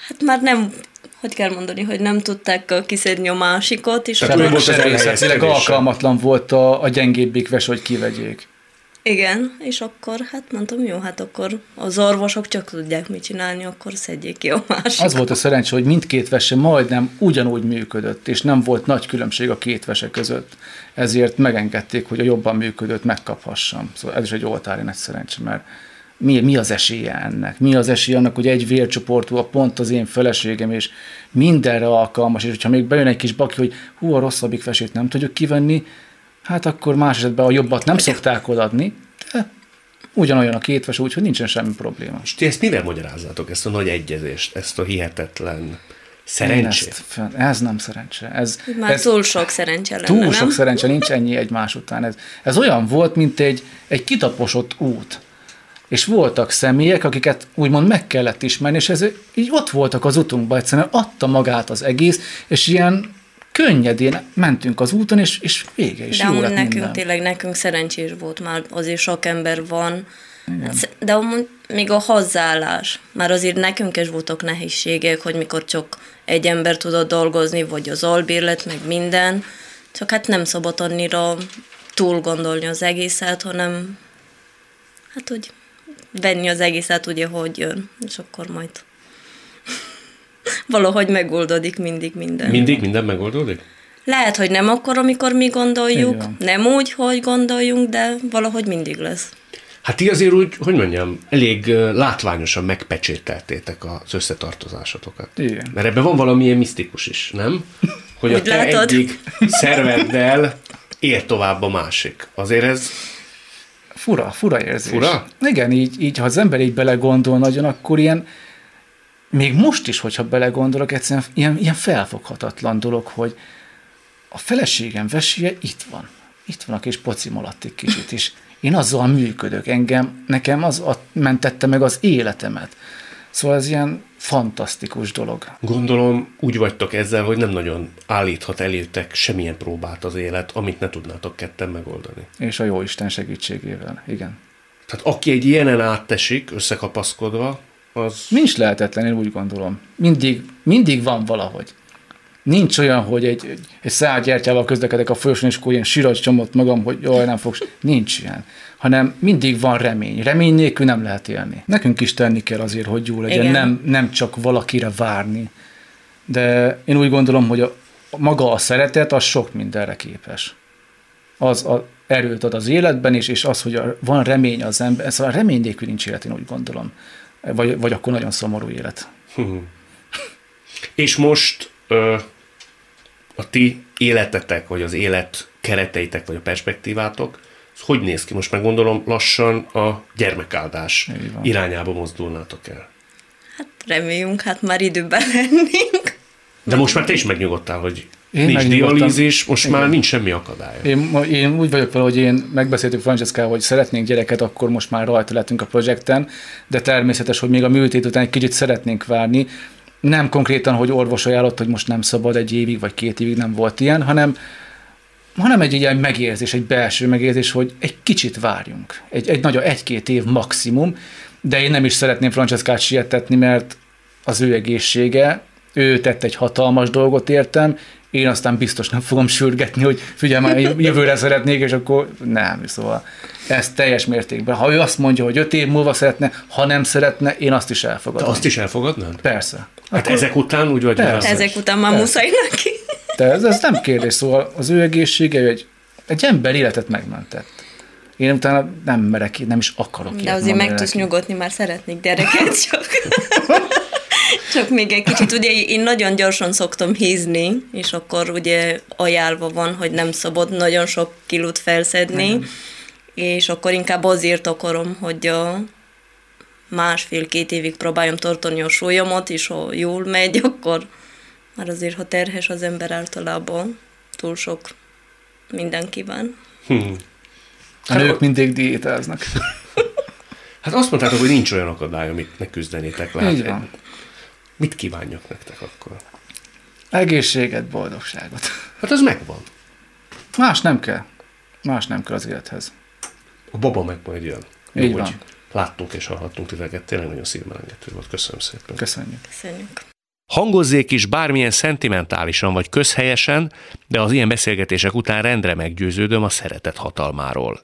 hát már nem hogy kell mondani, hogy nem tudták kiszedni a másikat, és Tehát volt az alkalmatlan volt a, a gyengébbik ves, hogy kivegyék. Igen, és akkor hát mondtam, jó, hát akkor az orvosok csak tudják mit csinálni, akkor szedjék ki a másikat. Az volt a szerencsé, hogy mindkét vese majdnem ugyanúgy működött, és nem volt nagy különbség a két vese között. Ezért megengedték, hogy a jobban működött megkaphassam. Szóval ez is egy oltári nagy szerencsé, mert mi, mi az esélye ennek? Mi az esélye annak, hogy egy vércsoportú a pont az én feleségem, és mindenre alkalmas, és hogyha még bejön egy kis baki, hogy hú, a rosszabbik vesét nem tudjuk kivenni, hát akkor más esetben a jobbat nem szokták odaadni, de ugyanolyan a két ves, úgyhogy nincsen semmi probléma. És ti ezt mivel magyarázzátok, ezt a nagy egyezést, ezt a hihetetlen szerencsét? Ezt, ez nem szerencse. Ez, Már ez, túl sok szerencse lenne, Túl nem? sok szerencse, nincs ennyi egymás után. Ez, ez olyan volt, mint egy, egy kitaposott út. És voltak személyek, akiket úgymond meg kellett ismerni, és ez így ott voltak az utunkban, egyszerűen adta magát az egész, és ilyen könnyedén mentünk az úton, és, és vége is. De amúgy nekünk minden. tényleg nekünk szerencsés volt már, azért sok ember van, Igen. de amúgy még a hozzáállás, már azért nekünk is voltak nehézségek, hogy mikor csak egy ember tudott dolgozni, vagy az albérlet, meg minden, csak hát nem szabad annyira túl gondolni az egészet, hanem hát hogy venni az egészet ugye, hogy jön, és akkor majd valahogy megoldódik mindig minden. Mindig minden megoldódik? Lehet, hogy nem akkor, amikor mi gondoljuk, nem úgy, hogy gondoljunk, de valahogy mindig lesz. Hát ti azért úgy, hogy mondjam, elég látványosan megpecsételtétek az összetartozásotokat. Igen. Mert ebben van valami misztikus is, nem? Hogy a te látod? egyik szerveddel ér tovább a másik. Azért ez Fura, fura érzés. Fura? Igen, így, így, ha az ember így belegondol nagyon, akkor ilyen, még most is, hogyha belegondolok, egyszerűen ilyen, ilyen felfoghatatlan dolog, hogy a feleségem veséje itt van. Itt van a kis pocim alatt egy kicsit is. Én azzal működök, engem, nekem az mentette meg az életemet. Szóval ez ilyen fantasztikus dolog. Gondolom úgy vagytok ezzel, hogy nem nagyon állíthat elétek semmilyen próbát az élet, amit ne tudnátok ketten megoldani. És a jó Isten segítségével, igen. Tehát aki egy ilyenen áttesik, összekapaszkodva, az Nincs lehetetlen, én úgy gondolom. Mindig, mindig van valahogy. Nincs olyan, hogy egy, egy, egy szál gyertyával közlekedek a folyosón, és akkor ilyen sirat csomott magam, hogy jaj, nem fogsz. Nincs ilyen. Hanem mindig van remény. Remény nélkül nem lehet élni. Nekünk is tenni kell azért, hogy jó legyen. Igen. Nem, nem csak valakire várni. De én úgy gondolom, hogy a, maga a szeretet, az sok mindenre képes. Az a erőt ad az életben is, és az, hogy a, van remény az ember, szóval remény nélkül nincs élet, én úgy gondolom. Vagy, vagy akkor nagyon szomorú élet. És most ö, a ti életetek, vagy az élet kereteitek, vagy a perspektívátok, az hogy néz ki? Most meg gondolom lassan a gyermekáldás irányába mozdulnátok el. Hát reméljünk, hát már időben lennénk. De most már te is megnyugodtál, hogy Én nincs dialízis, most Igen. már nincs semmi akadály. Én, én úgy vagyok vele, hogy én megbeszéltük Francesca, hogy szeretnénk gyereket, akkor most már rajta lettünk a projekten, de természetes, hogy még a műtét után egy kicsit szeretnénk várni. Nem konkrétan, hogy orvos ajánlott, hogy most nem szabad egy évig vagy két évig nem volt ilyen, hanem hanem egy ilyen megérzés, egy belső megérzés, hogy egy kicsit várjunk. Egy, egy nagyon egy-két év maximum, de én nem is szeretném Franceskát sietetni, mert az ő egészsége, ő tett egy hatalmas dolgot értem, én aztán biztos nem fogom sürgetni, hogy figyelj már, jövőre szeretnék, és akkor nem, szóval ez teljes mértékben. Ha ő azt mondja, hogy öt év múlva szeretne, ha nem szeretne, én azt is Te elfogadom. azt is elfogadnád? Persze. Hát ezek után úgy vagy Persze. Ezek után már Persze. muszáj neki. De ez, ez nem kérdés, szóval az ő egészsége, egy, egy ember életet megmentett. Én utána nem merek, nem is akarok De ilyet azért meg tudsz nyugodni, már szeretnék gyereket, csak, csak még egy kicsit. Ugye én nagyon gyorsan szoktam hízni, és akkor ugye ajánlva van, hogy nem szabad nagyon sok kilót felszedni, és akkor inkább azért akarom, hogy a másfél-két évig próbáljam tartani a súlyomat, és ha jól megy, akkor már azért, ha terhes az ember általában, túl sok minden kíván. Hm. A nők mindig diétáznak. Hát azt mondtátok, hogy nincs olyan akadály, amit ne küzdenétek le. Így Hát, van. Mit kívánjak nektek akkor? Egészséget, boldogságot. Hát az megvan. Más nem kell. Más nem kell az élethez. A baba meg majd jön. Így hogy van. láttunk és hallhattunk titeket. Tényleg nagyon szívmelengető volt. Köszönöm szépen. Köszönjük. Köszönjük. Hangozzék is bármilyen szentimentálisan vagy közhelyesen, de az ilyen beszélgetések után rendre meggyőződöm a szeretet hatalmáról.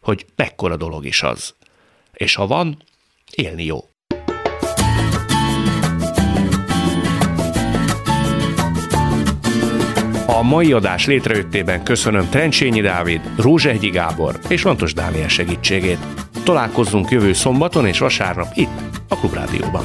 Hogy mekkora dolog is az. És ha van, élni jó. A mai adás létrejöttében köszönöm Trencsényi Dávid, Rózsehgyi Gábor és Lantos Dániel segítségét. Találkozzunk jövő szombaton és vasárnap itt, a Klubrádióban.